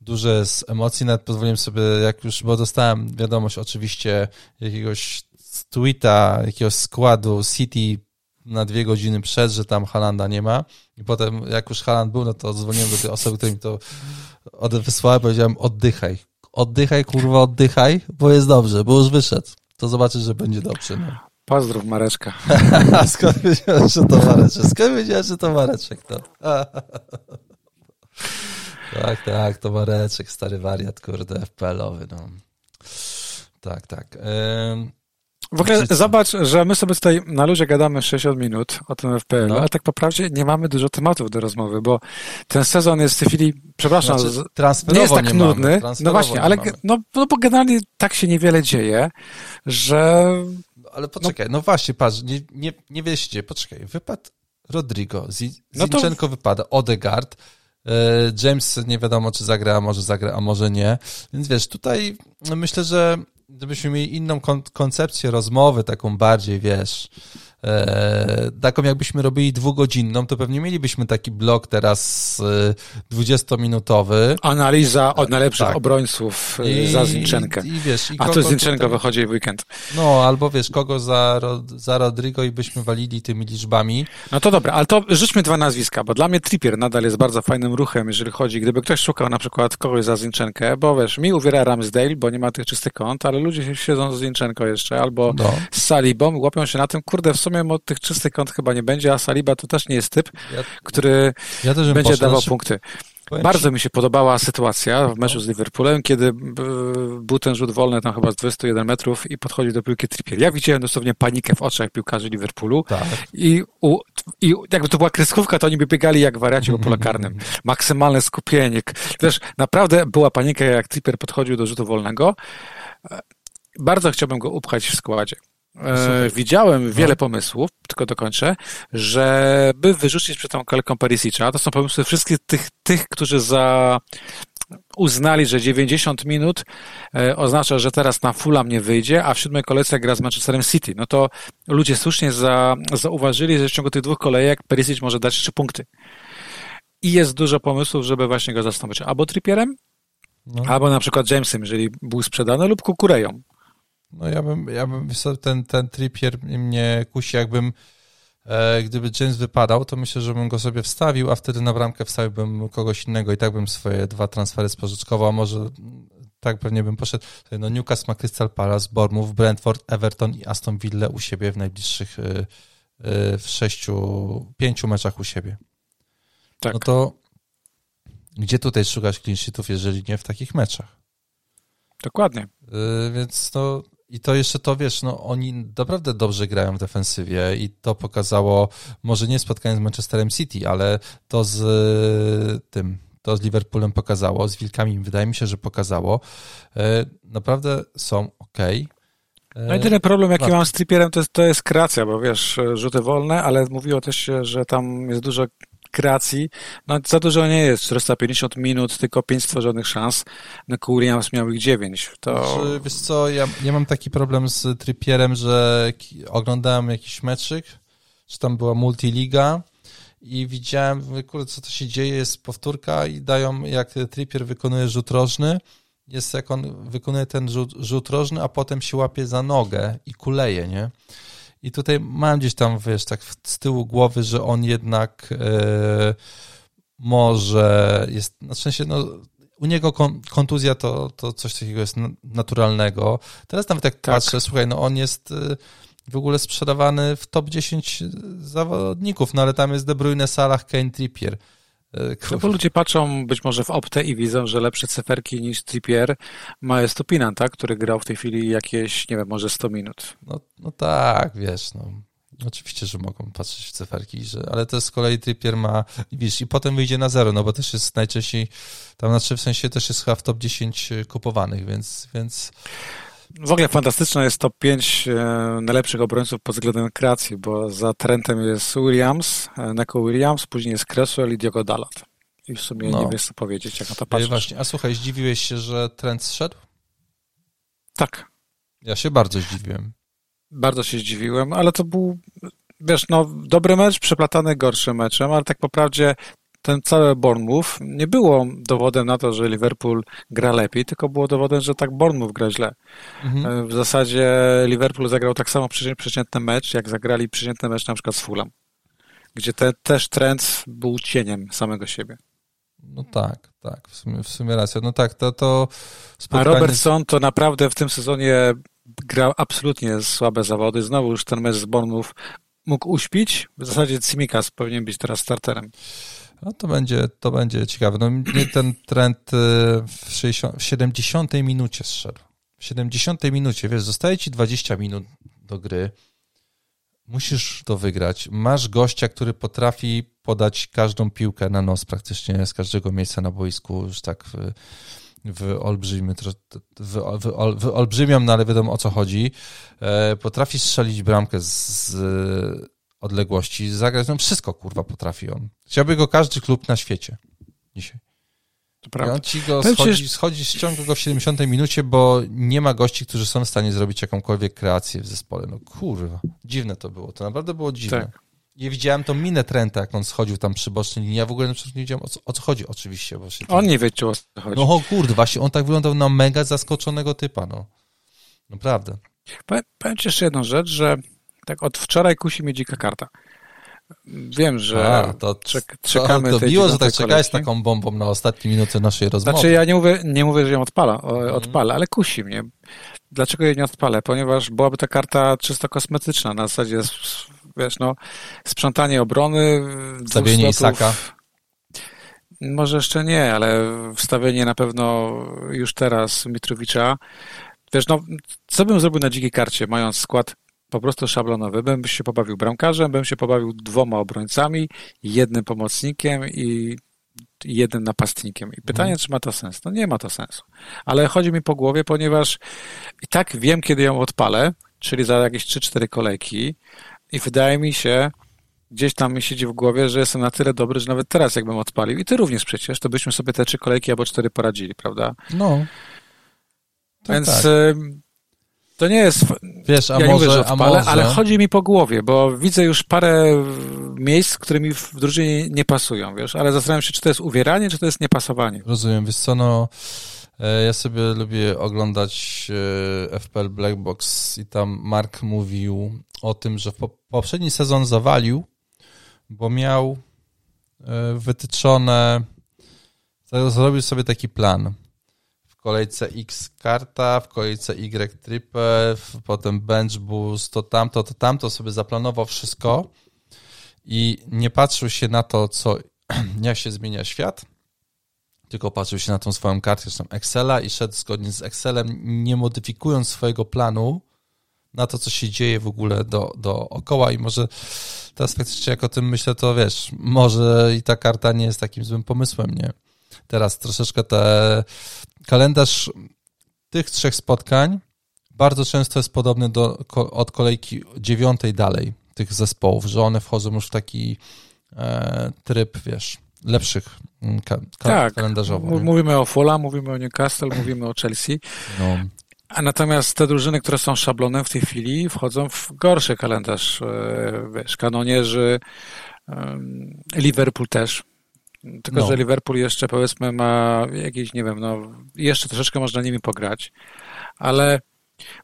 duże z emocji, nawet pozwoliłem sobie, jak już, bo dostałem wiadomość oczywiście jakiegoś tweeta, jakiegoś składu City na dwie godziny przed, że tam Halanda nie ma i potem jak już Haland był, no to dzwoniłem do tej osoby, która mi to wysłała powiedziałem oddychaj, oddychaj, kurwa, oddychaj, bo jest dobrze, bo już wyszedł. To zobaczysz, że będzie dobrze. No. Pozdrów Mareczka. Skąd wiedziałeś, że to Mareczek? Skąd wiedziałeś, że to Mareczek? To? Tak, tak, to Mareczek, stary wariat, kurde, FPL-owy, no. Tak, tak. W ogóle zobacz, że my sobie tutaj na luzie gadamy 60 minut o tym FPL, no. ale tak po prawdzie nie mamy dużo tematów do rozmowy, bo ten sezon jest w tej chwili, przepraszam, znaczy, nie jest tak nie nudny. No właśnie, ale no, no bo generalnie tak się niewiele dzieje, że... Ale poczekaj, no, no właśnie, patrz, nie, nie, nie wieście, poczekaj, wypadł Rodrigo, Zinchenko no to... wypada, Odegaard, E, James nie wiadomo, czy zagra, a może zagra, a może nie. Więc wiesz, tutaj myślę, że gdybyśmy mieli inną koncepcję rozmowy, taką bardziej, wiesz, e, taką jakbyśmy robili dwugodzinną, to pewnie mielibyśmy taki blok teraz dwudziestominutowy. Analiza od najlepszych tak. obrońców e, I, za Zinczenkę. I, wiesz, i A tu Zinczenko wychodzi w weekend. No, albo wiesz, kogo za, za Rodrigo i byśmy walili tymi liczbami. No to dobra, ale to rzućmy dwa nazwiska, bo dla mnie Trippier nadal jest bardzo fajnym ruchem, jeżeli chodzi, gdyby ktoś szukał na przykład kogoś za Zinczenkę, bo wiesz, mi uwiera Ramsdale, bo nie ma tych czystych kąt, ale ludzie siedzą z Zinczenko jeszcze, albo no. z Salibą, łapią się na tym, kurde, w sumie od tych czystych kąt chyba nie będzie, a Saliba to też nie jest typ, ja, który ja będzie poszedł, dawał punkty. Bardzo mi się podobała sytuacja w meczu z Liverpoolem, kiedy był ten rzut wolny tam chyba z 21 metrów i podchodził do piłki Trippier. Ja widziałem dosłownie panikę w oczach piłkarzy Liverpoolu tak. i, u, i jakby to była kreskówka, to oni by biegali jak wariaci po pole karnym. Maksymalne skupienie. Wiesz, naprawdę była panika, jak Trippier podchodził do rzutu wolnego. Bardzo chciałbym go upchać w składzie. E, widziałem no. wiele pomysłów, tylko dokończę, żeby wyrzucić przed tą kalką Perisicza. To są pomysły wszystkich tych, tych którzy za uznali, że 90 minut e, oznacza, że teraz na Fulham nie wyjdzie, a w siódmej kolejce gra z Manchesterem City. No to ludzie słusznie za, zauważyli, że w ciągu tych dwóch kolejek Perisic może dać trzy punkty. I jest dużo pomysłów, żeby właśnie go zastąpić albo Trippierem, no. albo na przykład Jamesem, jeżeli był sprzedany, lub Kukureją. No ja bym, ja bym ten, ten Trippier mnie kusi, jakbym e, gdyby James wypadał, to myślę, że bym go sobie wstawił, a wtedy na bramkę wstawiłbym kogoś innego i tak bym swoje dwa transfery spożyczkował, a może tak pewnie bym poszedł. No Newcastle ma Crystal Palace, Bournemouth, Brentford, Everton i Aston Villa u siebie w najbliższych e, e, w sześciu, pięciu meczach u siebie. Tak. No to gdzie tutaj szukać clean sheetów, jeżeli nie w takich meczach? Dokładnie. Więc no i to jeszcze to, wiesz, no oni naprawdę dobrze grają w defensywie i to pokazało, może nie spotkanie z Manchesterem City, ale to z y, tym, to z Liverpoolem pokazało, z Wilkami wydaje mi się, że pokazało. Y, naprawdę są ok. No i tyle problem, jaki mam z Trippierem, to jest, to jest kreacja, bo wiesz, rzuty wolne, ale mówiło też, że tam jest dużo kreacji. No za dużo nie jest, 450 minut, tylko 5 stworzonych szans. No Williams miał ich 9. To... Znaczy, wiesz co, ja, ja mam taki problem z Trippierem, że oglądałem jakiś meczyk, czy tam była multiliga i widziałem, kurde, co to się dzieje, jest powtórka i dają, jak Trippier wykonuje rzut rożny, jest jak on wykonuje ten rzut, rzut rożny, a potem się łapie za nogę i kuleje, nie? I tutaj mam gdzieś tam, wiesz, tak z tyłu głowy, że on jednak e, może jest, na szczęście, no, u niego kontuzja to, to coś takiego jest naturalnego. Teraz nawet jak tak. patrzę, słuchaj, no on jest e, w ogóle sprzedawany w top 10 zawodników, no ale tam jest De Bruyne, Salah, Kane, Trippier. No bo ludzie patrzą być może w optę i widzą, że lepsze cyferki niż Trippier ma Estupinan, tak? który grał w tej chwili jakieś, nie wiem, może 100 minut. No, no tak, wiesz, no. Oczywiście, że mogą patrzeć w cyferki, że, ale to z kolei Trippier ma, wiesz, i potem wyjdzie na zero, no bo też jest najczęściej, tam znaczy w sensie też jest chyba w top 10 kupowanych, więc, więc... W ogóle fantastyczne jest top 5 e, najlepszych obrońców pod względem kreacji, bo za Trentem jest Williams, e, Neko Williams, później jest Cresswell i Diogo Dalot. I w sumie no. nie wiesz co powiedzieć, jak na to patrzysz. Właśnie. A słuchaj, zdziwiłeś się, że Trent zszedł? Tak. Ja się bardzo zdziwiłem. Bardzo się zdziwiłem, ale to był, wiesz, no, dobry mecz, przeplatany gorszym meczem, ale tak po prawdzie ten cały Bournemouth nie było dowodem na to, że Liverpool gra lepiej, tylko było dowodem, że tak Bournemouth gra źle. Mhm. E, w zasadzie Liverpool zagrał tak samo przeciętny mecz, jak zagrali przeciętny mecz na przykład z Fulham, gdzie te, też trend był cieniem samego siebie. No tak, tak, w sumie, w sumie racja. No tak, to, to spotkanie... A Robertson to naprawdę w tym sezonie grał absolutnie słabe zawody. Znowu już ten mecz z Bournemouth mógł uśpić. W zasadzie Cimikas powinien być teraz starterem. No to będzie, to będzie ciekawe. No mnie ten trend y, w, 60, w 70 minucie zszedł. W 70 minucie, wiesz, zostaje ci 20 minut do gry. Musisz to wygrać. Masz gościa, który potrafi podać każdą piłkę na nos praktycznie z każdego miejsca na boisku, już tak w, w w, w, w olbrzymią, no ale wiadomo o co chodzi. E, potrafi strzelić bramkę z, z odległości, zagrać, no wszystko kurwa potrafi on. Chciałby go każdy klub na świecie dzisiaj. To prawda. I on ci go schodzi, schodzi, ściąga go w 70 minucie, bo nie ma gości, którzy są w stanie zrobić jakąkolwiek kreację w zespole. No kurwa, dziwne to było. To naprawdę było dziwne. Tak. I widziałem tą minę Trenta, jak on schodził tam przy bocznej linii. Ja w ogóle na przykład nie wiedziałem, o co, o co chodzi oczywiście. Właśnie on nie wiedział, o co chodzi. No kurde, właśnie on tak wyglądał na mega zaskoczonego typa, no. Naprawdę. Powiem, powiem ci jeszcze jedną rzecz, że tak od wczoraj kusi mnie dzika karta. Wiem, że A, to, czek, czekamy to, to miło, że tak czekałeś z taką bombą na ostatnie minuty naszej rozmowy. Znaczy ja nie mówię, nie mówię że ją odpala, mhm. odpalę, ale kusi mnie. Dlaczego jej nie odpalę? Ponieważ byłaby ta karta czysto kosmetyczna, na zasadzie wiesz, no, sprzątanie obrony. Stawienie Isaka. Może jeszcze nie, ale wstawienie na pewno już teraz Mitrowicza. Wiesz, no, co bym zrobił na dzikiej karcie, mając skład po prostu szablonowy? Bym się pobawił bramkarzem, bym się pobawił dwoma obrońcami, jednym pomocnikiem i jednym napastnikiem. I pytanie, hmm. czy ma to sens? No nie ma to sensu. Ale chodzi mi po głowie, ponieważ i tak wiem, kiedy ją odpalę, czyli za jakieś 3-4 kolejki, i wydaje mi się, gdzieś tam mi siedzi w głowie, że jestem na tyle dobry, że nawet teraz jakbym odpalił, i ty również przecież, to byśmy sobie te trzy kolejki albo cztery poradzili, prawda? No. Tak, Więc tak. to nie jest. Wiesz, a ja może, mówię, że odpalę, może... ale chodzi mi po głowie, bo widzę już parę miejsc, które mi w drużynie nie pasują, wiesz, ale zastanawiam się, czy to jest uwieranie, czy to jest niepasowanie. Rozumiem, wiesz co, no. E, ja sobie lubię oglądać e, FPL Black Box i tam Mark mówił o tym, że w poprzedni sezon zawalił, bo miał e, wytyczone, zrobił sobie taki plan. Kolejce X karta, w kolejce Y triple, potem bench boost, to tamto, to tamto sobie zaplanował wszystko i nie patrzył się na to, co, jak się zmienia świat, tylko patrzył się na tą swoją kartę, Excela i szedł zgodnie z Excelem, nie modyfikując swojego planu na to, co się dzieje w ogóle do, dookoła i może teraz faktycznie jak o tym myślę, to wiesz, może i ta karta nie jest takim złym pomysłem, nie? Teraz troszeczkę te kalendarz tych trzech spotkań bardzo często jest podobny do, od kolejki dziewiątej dalej tych zespołów, że one wchodzą już w taki e, tryb, wiesz, lepszych mm, ka tak, kalendarzowo. Mówimy o Fulham, mówimy o Newcastle, mówimy o Chelsea. No. A natomiast te drużyny, które są szablonem w tej chwili, wchodzą w gorszy kalendarz. E, wiesz, kanonierzy, Liverpool też. Tylko, no. że Liverpool jeszcze powiedzmy ma jakieś, nie wiem, no jeszcze troszeczkę można nimi pograć, ale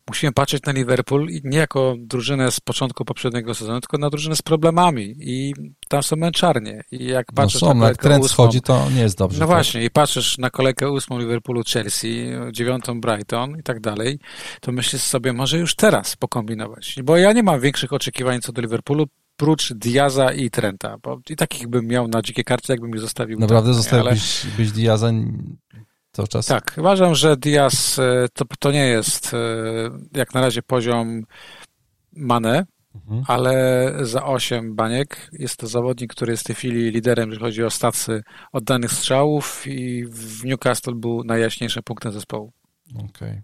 musimy patrzeć na Liverpool i nie jako drużynę z początku poprzedniego sezonu, tylko na drużynę z problemami i tam są męczarnie. I jak no patrzysz no są, na jak trend ósmą, schodzi, to nie jest dobrze. No tak? właśnie, i patrzysz na kolejkę ósmą Liverpoolu Chelsea, dziewiątą Brighton i tak dalej, to myślisz sobie, może już teraz pokombinować. Bo ja nie mam większych oczekiwań co do Liverpoolu, prócz Diaza i Trenta, bo i takich bym miał na dzikie karty, jakbym je zostawił. Naprawdę tam, zostawiłbyś ale... Diaza cały czas. Tak, uważam, że Diaz e, to, to nie jest e, jak na razie poziom Mane, mhm. ale za 8 baniek. Jest to zawodnik, który jest w tej chwili liderem, jeżeli chodzi o stacy oddanych strzałów i w Newcastle był najjaśniejszym punktem zespołu. Okej, okay.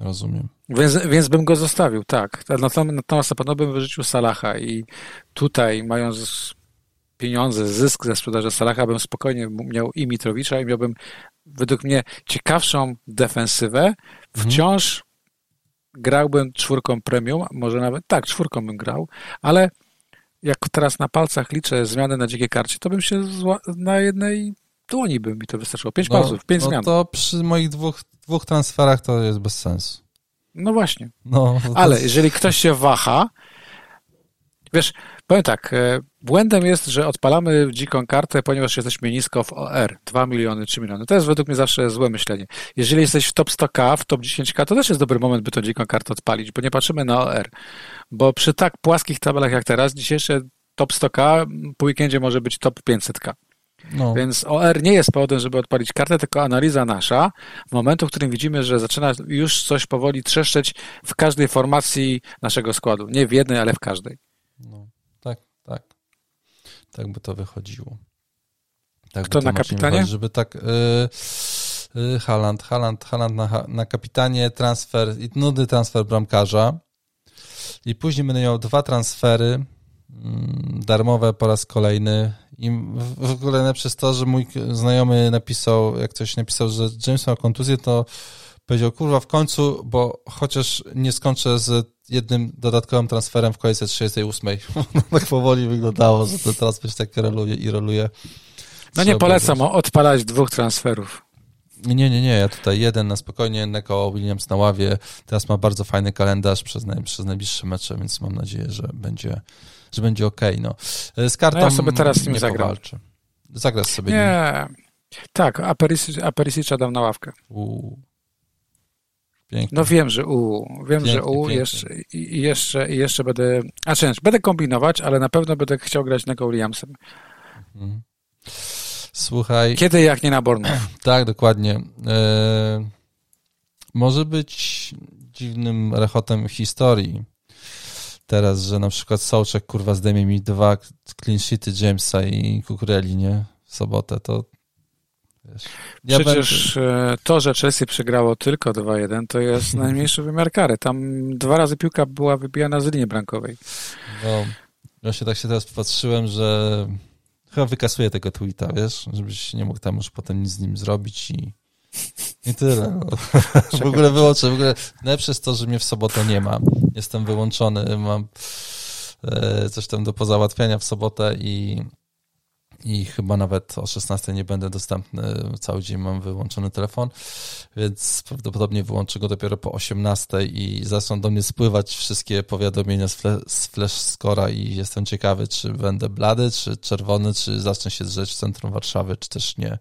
Rozumiem. Więc, więc bym go zostawił, tak. Natomiast na pewno bym wyrzucił Salaha i tutaj, mając pieniądze, zysk ze sprzedaży Salaha, bym spokojnie miał i Mitrowicza i miałbym według mnie ciekawszą defensywę. Mhm. Wciąż grałbym czwórką premium, może nawet tak, czwórką bym grał, ale jak teraz na palcach liczę zmiany na dzikiej karcie, to bym się na jednej dłoni by mi to wystarczyło. Pięć no, palców, pięć no zmian. to przy moich dwóch, dwóch transferach to jest bez sensu. No właśnie. No, Ale jeżeli ktoś się waha, wiesz, powiem tak, e, błędem jest, że odpalamy dziką kartę, ponieważ jesteśmy nisko w OR, 2 miliony, 3 miliony. To jest według mnie zawsze złe myślenie. Jeżeli jesteś w top 100k, w top 10k, to też jest dobry moment, by tą dziką kartę odpalić, bo nie patrzymy na OR. Bo przy tak płaskich tabelach jak teraz, dzisiejsze top 100k po weekendzie może być top 500k. No. Więc OR nie jest powodem, żeby odpalić kartę, tylko analiza nasza w momentu, w którym widzimy, że zaczyna już coś powoli trzeszczeć w każdej formacji naszego składu. Nie w jednej, ale w każdej. No, tak, tak. Tak by to wychodziło. Tak Kto na kapitanie? Wychodzi, żeby tak... Yy, Haland, Haland, Haland na, na kapitanie, transfer, i nudny transfer bramkarza. I później będę miał dwa transfery darmowe po raz kolejny i w ogóle jest to, że mój znajomy napisał, jak ktoś napisał, że James ma kontuzję, to powiedział, kurwa, w końcu, bo chociaż nie skończę z jednym dodatkowym transferem w kolejce 38. tak powoli wyglądało, że ten transfer się tak roluje i roluje. No nie polecam odpalać dwóch transferów. Nie, nie, nie, ja tutaj jeden na spokojnie, Neko Williams na ławie. Teraz ma bardzo fajny kalendarz przez, naj, przez najbliższe mecze, więc mam nadzieję, że będzie że będzie ok. No. Z kartą no ja sobie teraz nie zagram. powalczę. Zagrasz sobie Nie. Tak, Aperisicza dam na ławkę. Uuu. Pięknie. No wiem, że u, wiem, pięknie, że u, jeszcze, i, jeszcze, i jeszcze będę, a część, będę kombinować, ale na pewno będę chciał grać Neko Williamsem. Mhm. Słuchaj. Kiedy, jak nie na Bournemouth? tak, dokładnie. E, może być dziwnym rechotem historii, teraz, że na przykład Sołczek kurwa zdejmie mi dwa clean sheety Jamesa i Kukureli, nie? W sobotę, to wiesz. Ja Przecież będę... to, że Chelsea przegrało tylko 2-1, to jest najmniejszy wymiar kary. Tam dwa razy piłka była wybijana z linii bramkowej. No, właśnie tak się teraz popatrzyłem, że chyba wykasuję tego tweeta, wiesz, żebyś nie mógł tam już potem nic z nim zrobić i i tyle. W ogóle wyłączę. W ogóle najlepsze jest to, że mnie w sobotę nie ma. Jestem wyłączony, mam e, coś tam do pozałatwiania w sobotę i, i chyba nawet o 16 nie będę dostępny. Cały dzień mam wyłączony telefon, więc prawdopodobnie wyłączę go dopiero po 18 i zaczną do mnie spływać wszystkie powiadomienia z, fle, z Flash Scora i jestem ciekawy, czy będę blady, czy czerwony, czy zacznę się drzeć w centrum Warszawy, czy też nie.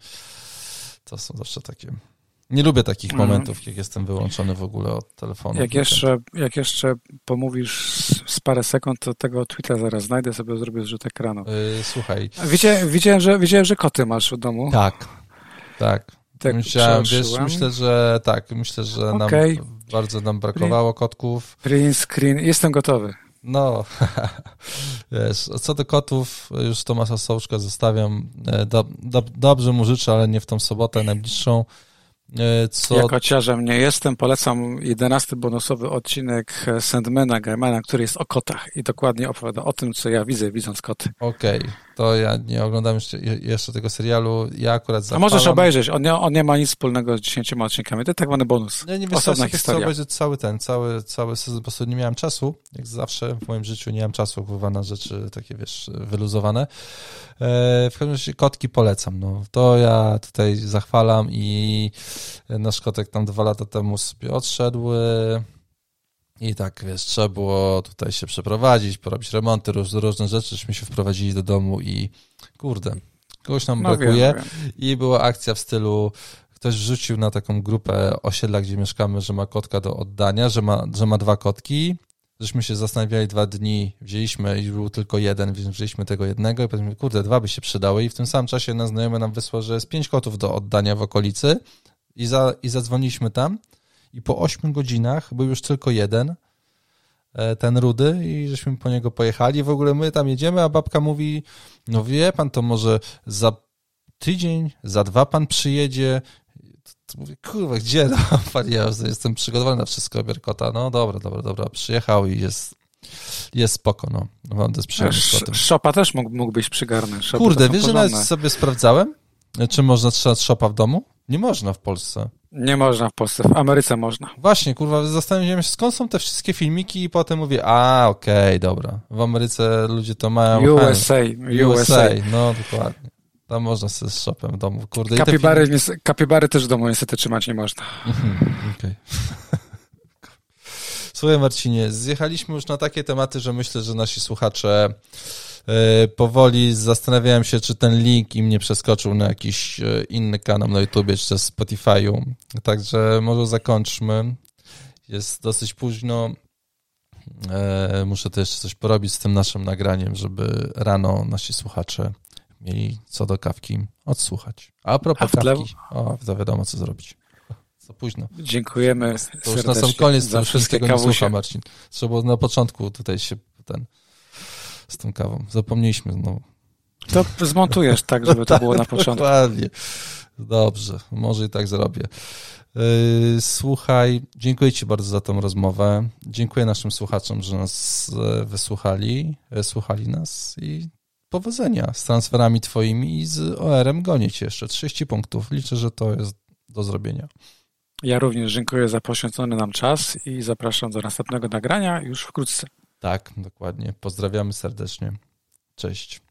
To są zawsze takie. Nie lubię takich mhm. momentów, jak jestem wyłączony w ogóle od telefonu. Jak jeszcze, jak jeszcze pomówisz z parę sekund, to tego tweeta zaraz znajdę, sobie zrobię zrzut ekranu. Yy, słuchaj. Widziałem, widziałem, że, widziałem, że koty masz w domu. Tak, tak. tak Myślałem, wiesz, myślę, że tak, myślę, że okay. nam bardzo nam brakowało kotków. Print screen, jestem gotowy. No, wiesz, co do kotów, już Tomasa Sołczka zostawiam. E, do, do, dobrze mu życzę, ale nie w tą sobotę najbliższą. E, co... Ja kociarzem nie jestem. Polecam jedenasty bonusowy odcinek Sandmana Gaimana, który jest o kotach i dokładnie opowiada o tym, co ja widzę, widząc koty. Okej, okay. To ja nie oglądam jeszcze, jeszcze tego serialu. Ja akurat zapalam. A możesz obejrzeć, on nie, on nie ma nic wspólnego z dziesięcioma odcinkami. To jest tak zwany bonus. Ja nie Osobna historia. Chcę obejrzeć cały ten, cały, cały sezon, po prostu nie miałem czasu. Jak zawsze w moim życiu nie miałem czasu wpływa na rzeczy takie, wiesz, wyluzowane. E, w każdym razie kotki polecam. No. To ja tutaj zachwalam i nasz kotek tam dwa lata temu sobie odszedł. I tak, wiesz, trzeba było tutaj się przeprowadzić, porobić remonty, różne rzeczy, żeśmy się wprowadzili do domu i kurde, kogoś nam no brakuje. Wiem, wiem. I była akcja w stylu, ktoś wrzucił na taką grupę osiedla, gdzie mieszkamy, że ma kotka do oddania, że ma, że ma dwa kotki. Żeśmy się zastanawiali dwa dni, wzięliśmy i był tylko jeden, więc wzięliśmy tego jednego i potem, kurde, dwa by się przydały. I w tym samym czasie na znajomy nam wysłał, że jest pięć kotów do oddania w okolicy i, za, i zadzwoniliśmy tam i po 8 godzinach był już tylko jeden. e, ten rudy i żeśmy po niego pojechali. W ogóle my tam jedziemy, a babka mówi, no wie pan, to może za tydzień, za dwa pan przyjedzie. To mówię, kurwa, gdzie? No, pan, ja jestem przygotowany na wszystko, Bierkota. No dobra, dobra, dobra. Przyjechał i jest, jest spoko, no. Mam też przyjemność po tym. Szopa też mógł, mógłbyś przygarnąć. Kurde, wiesz, że nawet sobie sprawdzałem, czy można trzymać szopa w domu? Nie można w Polsce. Nie można w Polsce, w Ameryce można. Właśnie, kurwa, zastanawiam się, skąd są te wszystkie filmiki i potem mówię, a, okej, okay, dobra. W Ameryce ludzie to mają... USA, USA. USA. No, dokładnie. Tam można sobie z shopem w domu, kurde. Kapibary, filmiki... kapibary też w domu niestety trzymać nie można. Mhm, okej. Słuchaj Marcinie, zjechaliśmy już na takie tematy, że myślę, że nasi słuchacze powoli zastanawiałem się, czy ten link im nie przeskoczył na jakiś e, inny kanał na YouTubie, czy też Spotify'u. Także może zakończmy. Jest dosyć późno. E, muszę też coś porobić z tym naszym nagraniem, żeby rano nasi słuchacze mieli co do kawki odsłuchać. A propos A kawki, o, to wiadomo co zrobić. Za późno. Dziękujemy To już na sam koniec to wszystkiego nie słucha, Marcin. Trzeba na początku tutaj się ten z tą kawą. Zapomnieliśmy znowu. To zmontujesz tak, żeby to było na początku. Dokładnie. Dobrze, może i tak zrobię. Yy, słuchaj, dziękuję Ci bardzo za tą rozmowę. Dziękuję naszym słuchaczom, że nas e, wysłuchali, e, słuchali nas i powodzenia z transferami Twoimi i z OR-em gonię Cię jeszcze. 30 punktów. Liczę, że to jest do zrobienia. Ja również dziękuję za poświęcony nam czas i zapraszam do następnego nagrania już wkrótce. Tak, dokładnie. Pozdrawiamy serdecznie. Cześć.